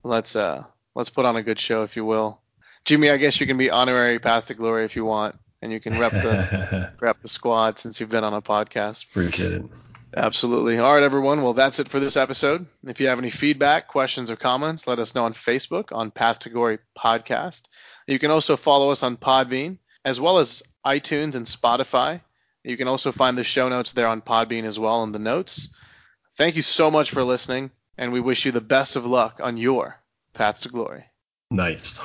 let's uh let's put on a good show, if you will. Jimmy, I guess you can be honorary Path to Glory if you want, and you can rep the rep the squad since you've been on a podcast. Appreciate it. Absolutely. All right, everyone. Well, that's it for this episode. If you have any feedback, questions, or comments, let us know on Facebook on Path to Glory Podcast. You can also follow us on Podbean, as well as iTunes and Spotify. You can also find the show notes there on Podbean as well in the notes. Thank you so much for listening, and we wish you the best of luck on your path to glory. Nice.